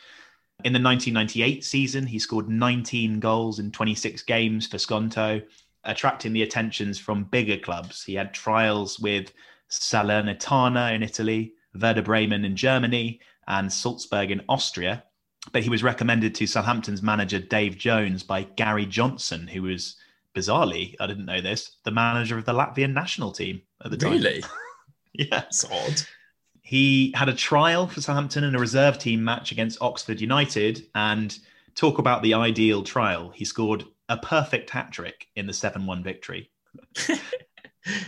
In the 1998 season, he scored 19 goals in 26 games for Skonto, attracting the attentions from bigger clubs. He had trials with Salernitana in Italy, Werder Bremen in Germany, and Salzburg in Austria. But he was recommended to Southampton's manager Dave Jones by Gary Johnson, who was bizarrely, I didn't know this, the manager of the Latvian national team at the time. Really? <laughs> yeah. It's odd. He had a trial for Southampton in a reserve team match against Oxford United. And talk about the ideal trial. He scored a perfect hat trick in the 7 1 victory. <laughs>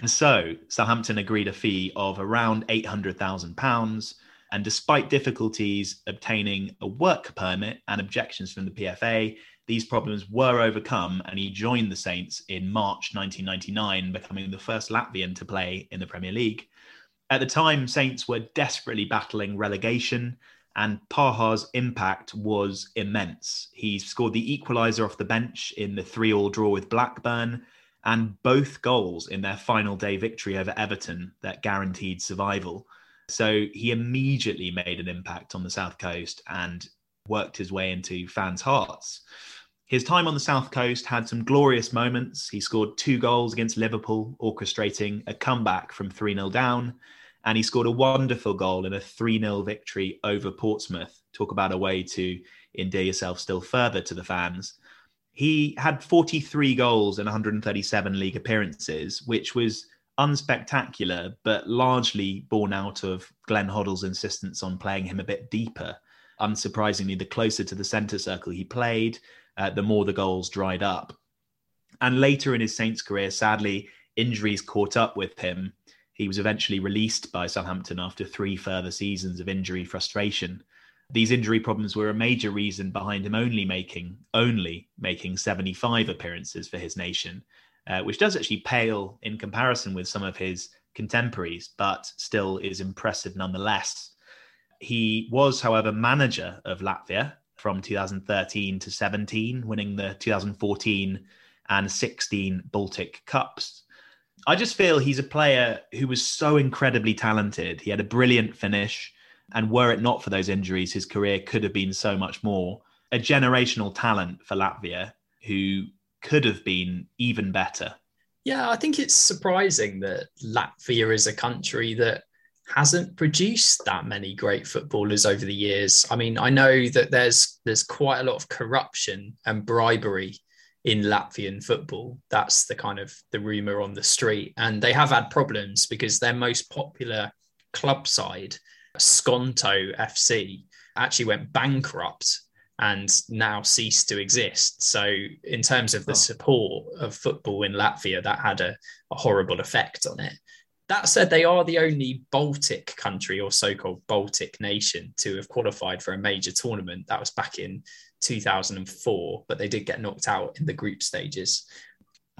and so Southampton agreed a fee of around £800,000. And despite difficulties obtaining a work permit and objections from the PFA, these problems were overcome and he joined the Saints in March 1999, becoming the first Latvian to play in the Premier League. At the time, Saints were desperately battling relegation, and Pahar's impact was immense. He scored the equaliser off the bench in the 3 all draw with Blackburn, and both goals in their final day victory over Everton that guaranteed survival. So he immediately made an impact on the South Coast and worked his way into fans' hearts. His time on the South Coast had some glorious moments. He scored two goals against Liverpool, orchestrating a comeback from 3 0 down and he scored a wonderful goal in a 3 0 victory over Portsmouth. Talk about a way to endear yourself still further to the fans. He had 43 goals in 137 league appearances, which was unspectacular, but largely born out of Glenn Hoddle's insistence on playing him a bit deeper. Unsurprisingly, the closer to the centre circle he played, uh, the more the goals dried up. And later in his Saints career, sadly, injuries caught up with him he was eventually released by Southampton after three further seasons of injury frustration. These injury problems were a major reason behind him only making only making 75 appearances for his nation, uh, which does actually pale in comparison with some of his contemporaries, but still is impressive nonetheless. He was, however, manager of Latvia from 2013 to 17, winning the 2014 and 16 Baltic Cups. I just feel he's a player who was so incredibly talented. He had a brilliant finish, and were it not for those injuries, his career could have been so much more. A generational talent for Latvia who could have been even better. Yeah, I think it's surprising that Latvia is a country that hasn't produced that many great footballers over the years. I mean, I know that there's there's quite a lot of corruption and bribery in Latvian football. That's the kind of the rumor on the street. And they have had problems because their most popular club side, Skonto FC, actually went bankrupt and now ceased to exist. So, in terms of the oh. support of football in Latvia, that had a, a horrible effect on it. That said, they are the only Baltic country or so called Baltic nation to have qualified for a major tournament. That was back in 2004, but they did get knocked out in the group stages.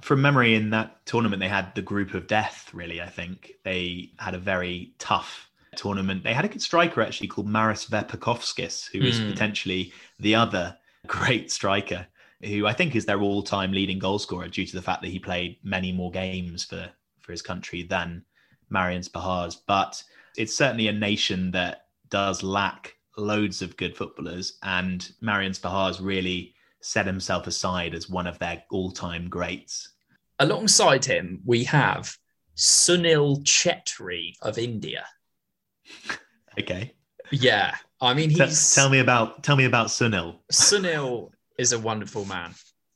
From memory, in that tournament, they had the group of death, really. I think they had a very tough tournament. They had a good striker actually called Maris Verpakovskis, who is mm. potentially the other <laughs> great striker, who I think is their all time leading goal scorer due to the fact that he played many more games for, for his country than Marians Pahars. But it's certainly a nation that does lack loads of good footballers, and Marians Pahars really set himself aside as one of their all-time greats. Alongside him, we have Sunil Chhetri of India. Okay. Yeah, I mean, he's tell me about tell me about Sunil. Sunil is a wonderful man.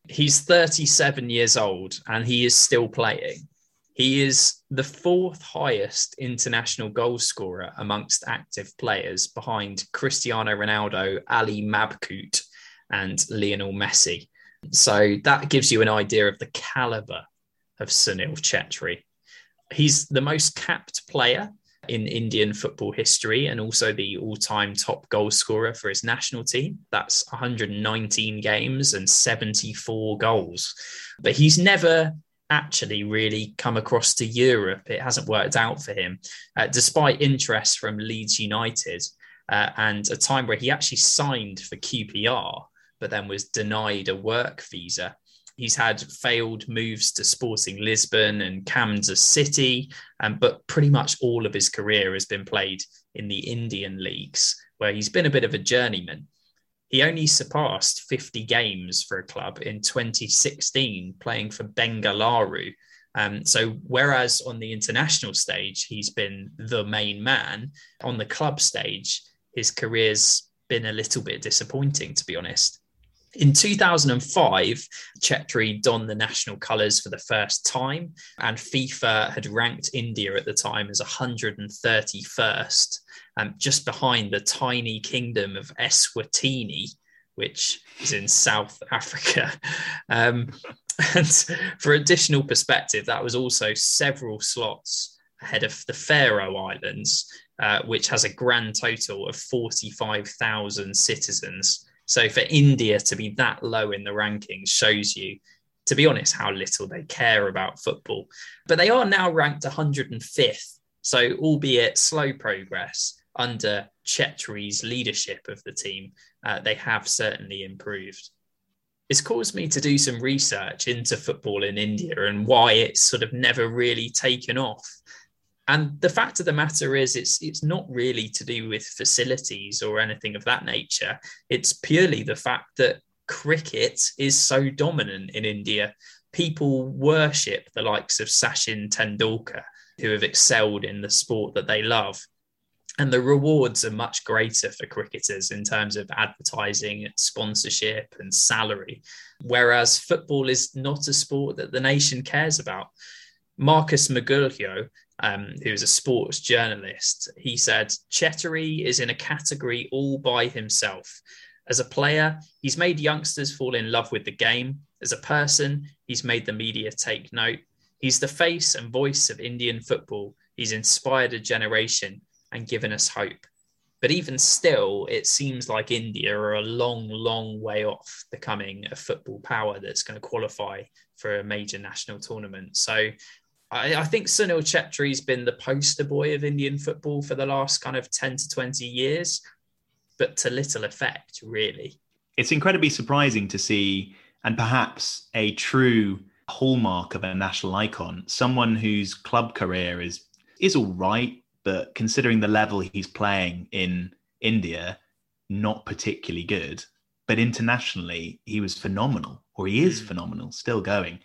He's 37 years old and he is still playing. He is the fourth highest international goal scorer amongst active players behind Cristiano Ronaldo, Ali Mabkhout, and Lionel Messi. So that gives you an idea of the caliber of Sunil Chhetri. He's the most capped player in Indian football history and also the all time top goal scorer for his national team. That's 119 games and 74 goals. But he's never actually really come across to Europe. It hasn't worked out for him, uh, despite interest from Leeds United uh, and a time where he actually signed for QPR, but then was denied a work visa. He's had failed moves to Sporting Lisbon and Kansas City, um, but pretty much all of his career has been played in the Indian leagues, where he's been a bit of a journeyman. He only surpassed 50 games for a club in 2016, playing for Bengaluru. Um, so, whereas on the international stage, he's been the main man, on the club stage, his career's been a little bit disappointing, to be honest. In 2005, Chhetri donned the national colours for the first time, and FIFA had ranked India at the time as 131st, um, just behind the tiny kingdom of Eswatini, which is in South <laughs> Africa. Um, and for additional perspective, that was also several slots ahead of the Faroe Islands, uh, which has a grand total of 45,000 citizens. So for India to be that low in the rankings shows you, to be honest, how little they care about football. But they are now ranked 105th. So, albeit slow progress under Chhetri's leadership of the team, uh, they have certainly improved. It's caused me to do some research into football in India and why it's sort of never really taken off. And the fact of the matter is, it's it's not really to do with facilities or anything of that nature. It's purely the fact that cricket is so dominant in India. People worship the likes of Sachin Tendulkar, who have excelled in the sport that they love. And the rewards are much greater for cricketers in terms of advertising, sponsorship, and salary. Whereas football is not a sport that the nation cares about. Marcus Mergulhao, um, who is a sports journalist, he said Chhetri is in a category all by himself. As a player, he's made youngsters fall in love with the game. As a person, he's made the media take note. He's the face and voice of Indian football. He's inspired a generation and given us hope. But even still, it seems like India are a long, long way off becoming a football power that's going to qualify for a major national tournament. So I, I think Sunil Chhetri's been the poster boy of Indian football for the last kind of 10 to 20 years, but to little effect, really. It's incredibly surprising to see, and perhaps a true hallmark of a national icon, someone whose club career is is all right, but considering the level he's playing in India, not particularly good. But internationally, he was phenomenal, or he is mm. phenomenal, still going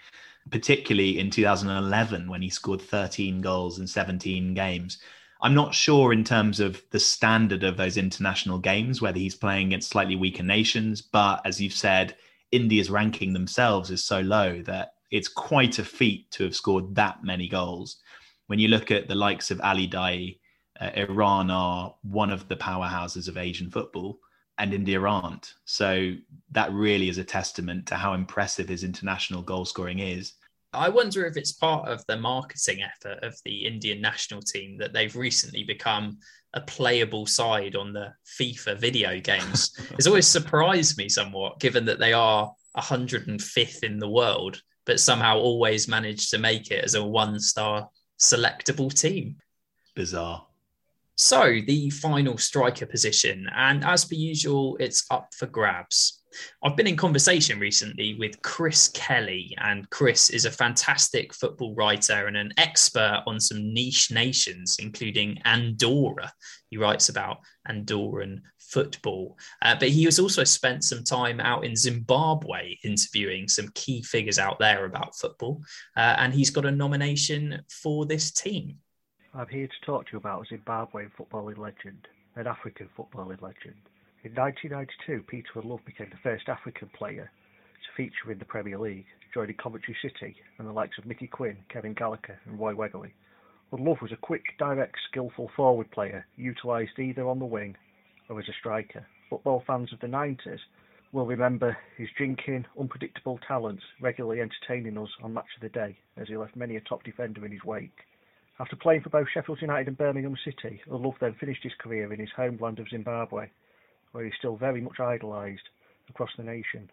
particularly in 2011 when he scored 13 goals in 17 games. I'm not sure in terms of the standard of those international games, whether he's playing against slightly weaker nations. But as you've said, India's ranking themselves is so low that it's quite a feat to have scored that many goals. When you look at the likes of Ali Daei, uh, Iran are one of the powerhouses of Asian football, and India aren't. So that really is a testament to how impressive his international goal scoring is. I wonder if it's part of the marketing effort of the Indian national team that they've recently become a playable side on the FIFA video games. <laughs> it's always surprised me somewhat, given that they are 105th in the world, but somehow always managed to make it as a one star selectable team. Bizarre. So, the final striker position, and as per usual, it's up for grabs. I've been in conversation recently with Chris Kelly, and Chris is a fantastic football writer and an expert on some niche nations, including Andorra. He writes about Andorran football, uh, but he has also spent some time out in Zimbabwe interviewing some key figures out there about football, uh, and he's got a nomination for this team. I'm here to talk to you about a Zimbabwean footballing legend, an African footballing legend. In 1992, Peter Ndlovu became the first African player to feature in the Premier League, joining Coventry City and the likes of Mickey Quinn, Kevin Gallagher, and Roy Wegerle. But Love was a quick, direct, skillful forward player, utilised either on the wing or as a striker. Football fans of the 90s will remember his drinking, unpredictable talents, regularly entertaining us on Match of the Day, as he left many a top defender in his wake. After playing for both Sheffield United and Birmingham City, Ndlovu then finished his career in his homeland of Zimbabwe, where he's still very much idolised across the nation.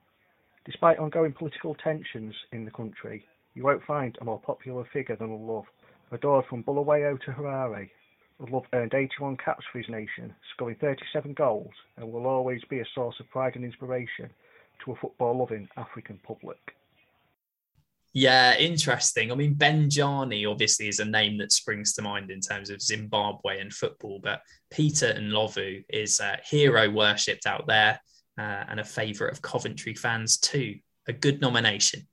Despite ongoing political tensions in the country, You won't find a more popular figure than Ndlovu. Adored from Bulawayo to Harare, Ndlovu earned 81 caps for his nation, scoring 37 goals, and will always be a source of pride and inspiration to a football loving African public. Yeah, interesting. I mean, Benjani obviously is a name that springs to mind in terms of Zimbabwe and football, but Peter Ndlovu is a hero worshipped out there uh, and a favourite of Coventry fans too. A good nomination.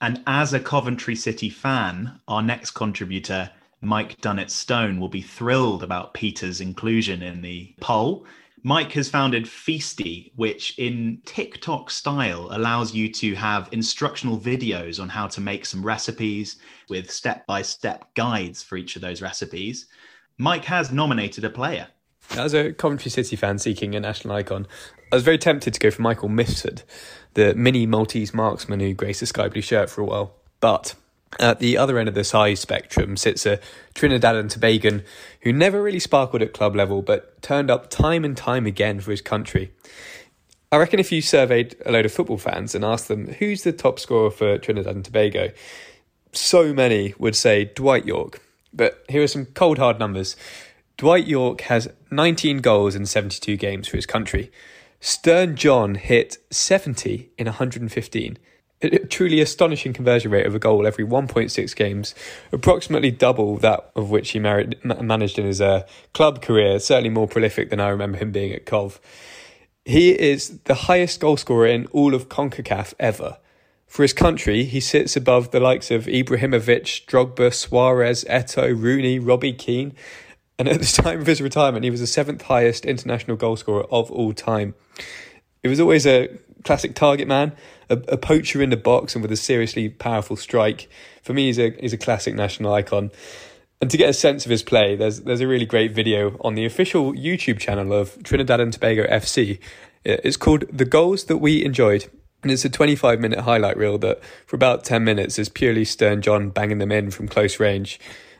And as a Coventry City fan, our next contributor, Mike Dunnett Stone, will be thrilled about Peter's inclusion in the poll. Mike has founded Feasty, which in TikTok style allows you to have instructional videos on how to make some recipes with step by step guides for each of those recipes. Mike has nominated a player. As a Coventry City fan seeking a national icon, I was very tempted to go for Michael Mifsud, the mini Maltese marksman who graced the sky blue shirt for a while. But at the other end of the size spectrum sits a Trinidad and Tobagan who never really sparkled at club level but turned up time and time again for his country. I reckon if you surveyed a load of football fans and asked them who's the top scorer for Trinidad and Tobago, so many would say Dwight Yorke. But here are some cold hard numbers. Dwight Yorke has 19 goals in 72 games for his country. Stern John hit 70 in 115 a truly astonishing conversion rate of a goal every 1.6 games, approximately double that of which he married, managed in his uh, club career, certainly more prolific than I remember him being at Cov. He is the highest goal scorer in all of CONCACAF ever. For his country, he sits above the likes of Ibrahimovic, Drogba, Suarez, Eto, Rooney, Robbie Keane, and at the time of his retirement, he was the seventh highest international goal scorer of all time. It was always a classic target man, a, a, poacher in the box and with a seriously powerful strike. For me, he's a he's a classic national icon. And to get a sense of his play, there's there's a really great video on the official YouTube channel of Trinidad and Tobago FC. Uh, it's called "The Goals That We Enjoyed," and it's a 25 minute highlight reel that, for about 10 minutes, is purely Stern John banging them in from close range.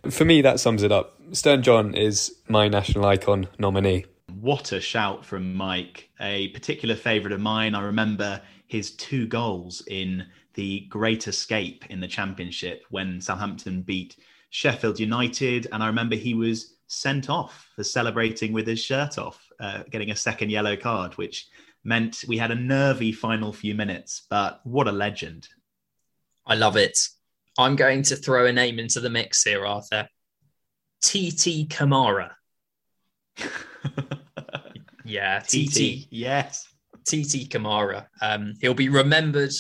For me, that sums it up. Stern John is my national icon nominee. What a shout from Mike. A particular favourite of mine. I remember his two goals in the Great Escape in the Championship when Southampton beat Sheffield United. And I remember he was sent off for celebrating with his shirt off, uh, getting a second yellow card, which meant we had a nervy final few minutes. But what a legend. I love it. I'm going to throw a name into the mix here, Arthur. Titi Camara. <laughs> yeah, Titi. Yes. Titi Camara. Um, he'll be remembered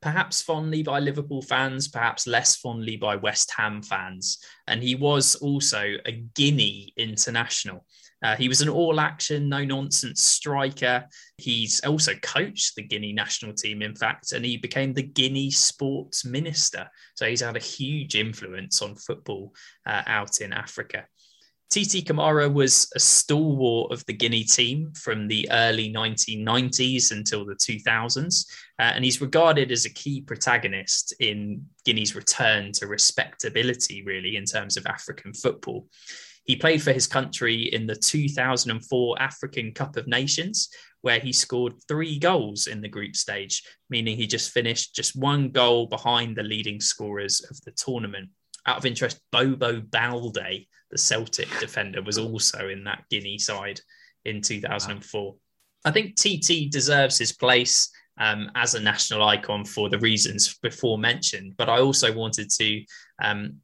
perhaps fondly by Liverpool fans, perhaps less fondly by West Ham fans. And he was also a Guinea international. Uh, he was an all action, no nonsense striker. He's also coached the Guinea national team, in fact, and he became the Guinea sports minister. So he's had a huge influence on football uh, out in Africa. Titi Camara was a stalwart of the Guinea team from the early 1990s until the 2000s, uh, and he's regarded as a key protagonist in Guinea's return to respectability, really, in terms of African football. He played for his country in the 2004 African Cup of Nations, where he scored three goals in the group stage, meaning he just finished just one goal behind the leading scorers of the tournament. Out of interest, Bobo Baldé the Celtic defender, was also in that Guinea side in 2004. Wow. I think Titi deserves his place um, as a national icon for the reasons before mentioned, but I also wanted to um,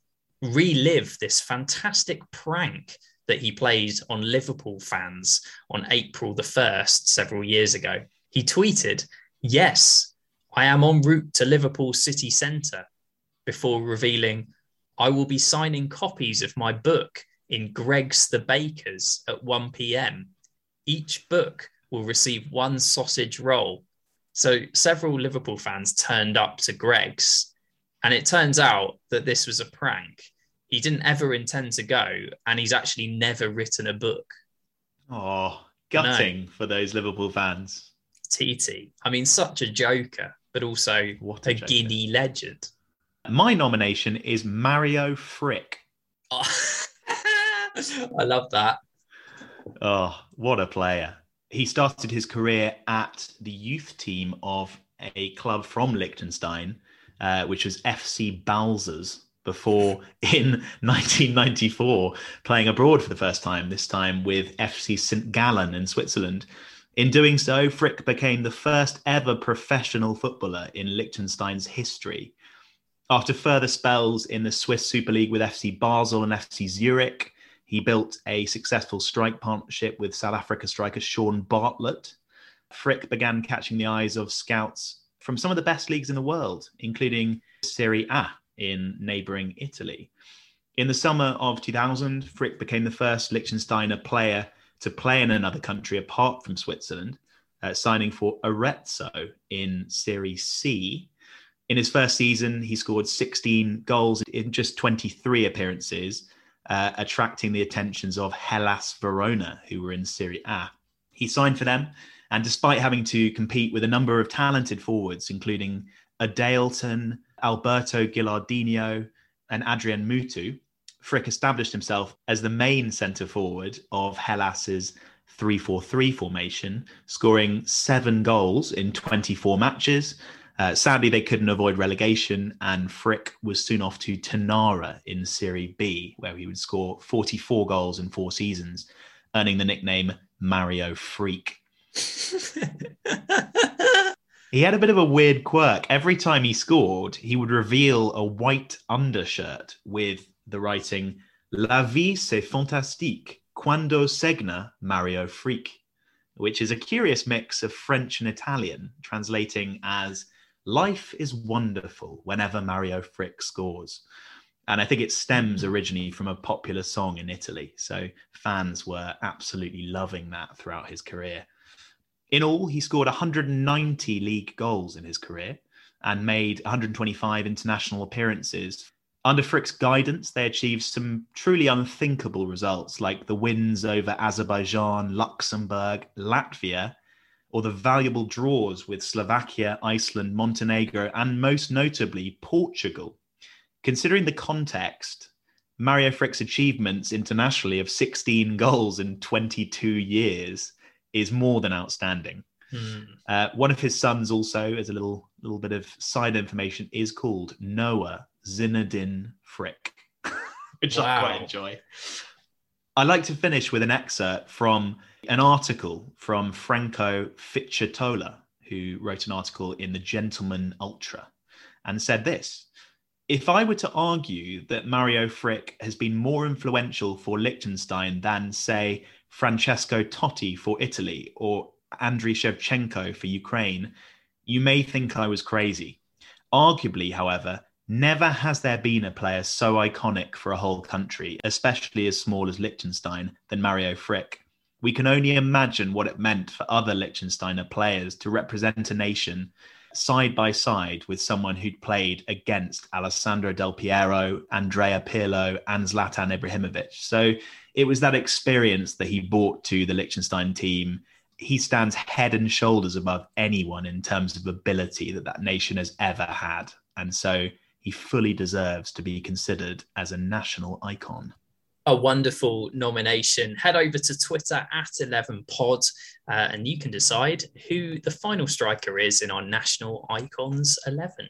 relive this fantastic prank that he played on Liverpool fans on April the 1st, several years ago. He tweeted, Yes, I am en route to Liverpool city centre, before revealing, I will be signing copies of my book in Greggs the Baker's at 1 p.m. Each book will receive one sausage roll. So several Liverpool fans turned up to Greggs, and it turns out that this was a prank. He didn't ever intend to go, and he's actually never written a book. Oh, gutting no. for those Liverpool fans. Titi. I mean, such a joker, but also what a, a Guinea legend. My nomination is Mario Frick. Oh, <laughs> I love that. Oh, what a player. He started his career at the youth team of a club from Liechtenstein uh, which was FC Balzers before <laughs> in 1994 playing abroad for the first time, this time with FC St. Gallen in Switzerland. In doing so, Frick became the first ever professional footballer in Liechtenstein's history. After further spells in the Swiss Super League with FC Basel and FC Zurich, he built a successful strike partnership with South Africa striker Shaun Bartlett. Frick began catching the eyes of scouts from some of the best leagues in the world, including Serie A in neighboring Italy. In the summer of 2000, Frick became the first Liechtensteiner player to play in another country apart from Switzerland, uh, signing for Arezzo in Serie C. In his first season, he scored 16 goals in just 23 appearances, uh, attracting the attentions of Hellas Verona, who were in Serie A. He signed for them, and despite having to compete with a number of talented forwards, including Adailton, Alberto Gilardino, and Adrian Mutu, Frick established himself as the main centre forward of Hellas's 3 4 3 formation, scoring seven goals in 24 matches. Uh, sadly, they couldn't avoid relegation, and Frick was soon off to Ternana in Serie B, where he would score 44 goals in four seasons, earning the nickname Mario Freak. <laughs> He had a bit of a weird quirk. Every time he scored, he would reveal a white undershirt with the writing La vie c'est fantastique quando segna Mario Freak, which is a curious mix of French and Italian, translating as Life is wonderful whenever Mario Frick scores. And I think it stems mm. originally from a popular song in Italy. So fans were absolutely loving that throughout his career. In all, he scored 190 league goals in his career and made 125 international appearances. Under Frick's guidance, they achieved some truly unthinkable results, like the wins over Azerbaijan, Luxembourg, Latvia, or the valuable draws with Slovakia, Iceland, Montenegro, and most notably Portugal. Considering the context, Mario Frick's achievements internationally of 16 goals in 22 years is more than outstanding. Hmm. Uh, one of his sons, also, as a little little bit of side information, is called Noah Zinedine Frick, <laughs> which wow. I quite enjoy. I like to finish with an excerpt from an article from Franco Ficciatola, who wrote an article in the Gentleman Ultra, and said this. If I were to argue that Mario Frick has been more influential for Liechtenstein than, say, Francesco Totti for Italy or Andriy Shevchenko for Ukraine, you may think I was crazy. Arguably, however, never has there been a player so iconic for a whole country, especially as small as Liechtenstein, than Mario Frick. We can only imagine what it meant for other Liechtensteiner players to represent a nation side by side with someone who'd played against Alessandro Del Piero, Andrea Pirlo, and Zlatan Ibrahimovic. So it was that experience that he brought to the Liechtenstein team. He stands head and shoulders above anyone in terms of ability that that nation has ever had. And so he fully deserves to be considered as a national icon a wonderful nomination. Head over to Twitter at 11pod uh, and you can decide who the final striker is in our National Icons 11.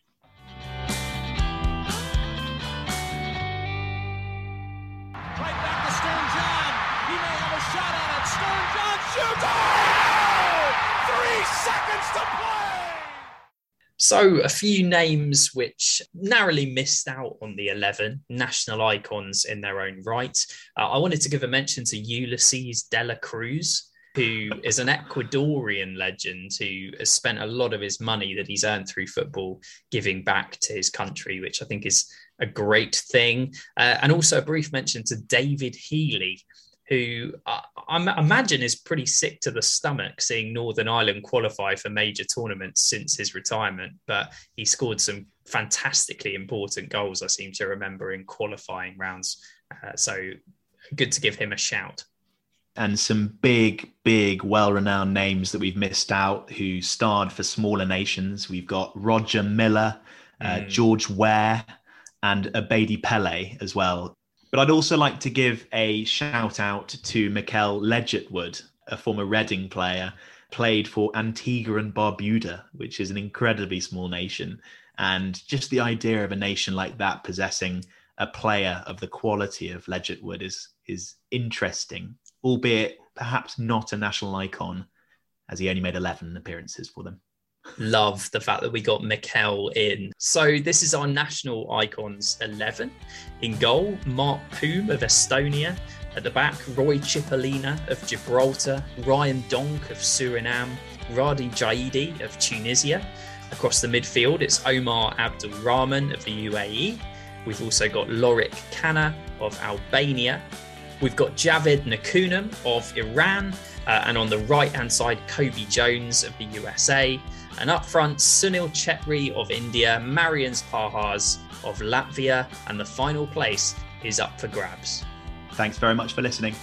So, a few names which narrowly missed out on the 11 national icons in their own right. Uh, I wanted to give a mention to Ulises de la Cruz, who is an Ecuadorian legend who has spent a lot of his money that he's earned through football giving back to his country, which I think is a great thing. Uh, and also a brief mention to David Healy, who I, I, imagine is pretty sick to the stomach seeing Northern Ireland qualify for major tournaments since his retirement. But he scored some fantastically important goals, I seem to remember, in qualifying rounds. Uh, so good to give him a shout. And some big, big, well renowned names that we've missed out who starred for smaller nations. We've got Roger Milla, uh, mm. George Weah, and Abedi Pele as well. But I'd also like to give a shout out to Mikele Leigertwood, a former Reading player, played for Antigua and Barbuda, which is an incredibly small nation. And just the idea of a nation like that possessing a player of the quality of Leigertwood is is interesting, albeit perhaps not a national icon, as he only made 11 appearances for them. Love the fact that we got Mikele in. So this is our national icons 11. In goal, Mart Poom of Estonia. At the back, Roy Chipolina of Gibraltar, Ryan Donk of Suriname, Radhi Jaidi of Tunisia. Across the midfield, it's Omar Abdul Rahman of the UAE. We've also got Lorik Cana of Albania. We've got Javad Nekounam of Iran. Uh, and on the right hand side, Cobi Jones of the USA. And up front, Sunil Chhetri of India, Marians Pahars of Latvia. And the final place is up for grabs. Thanks very much for listening.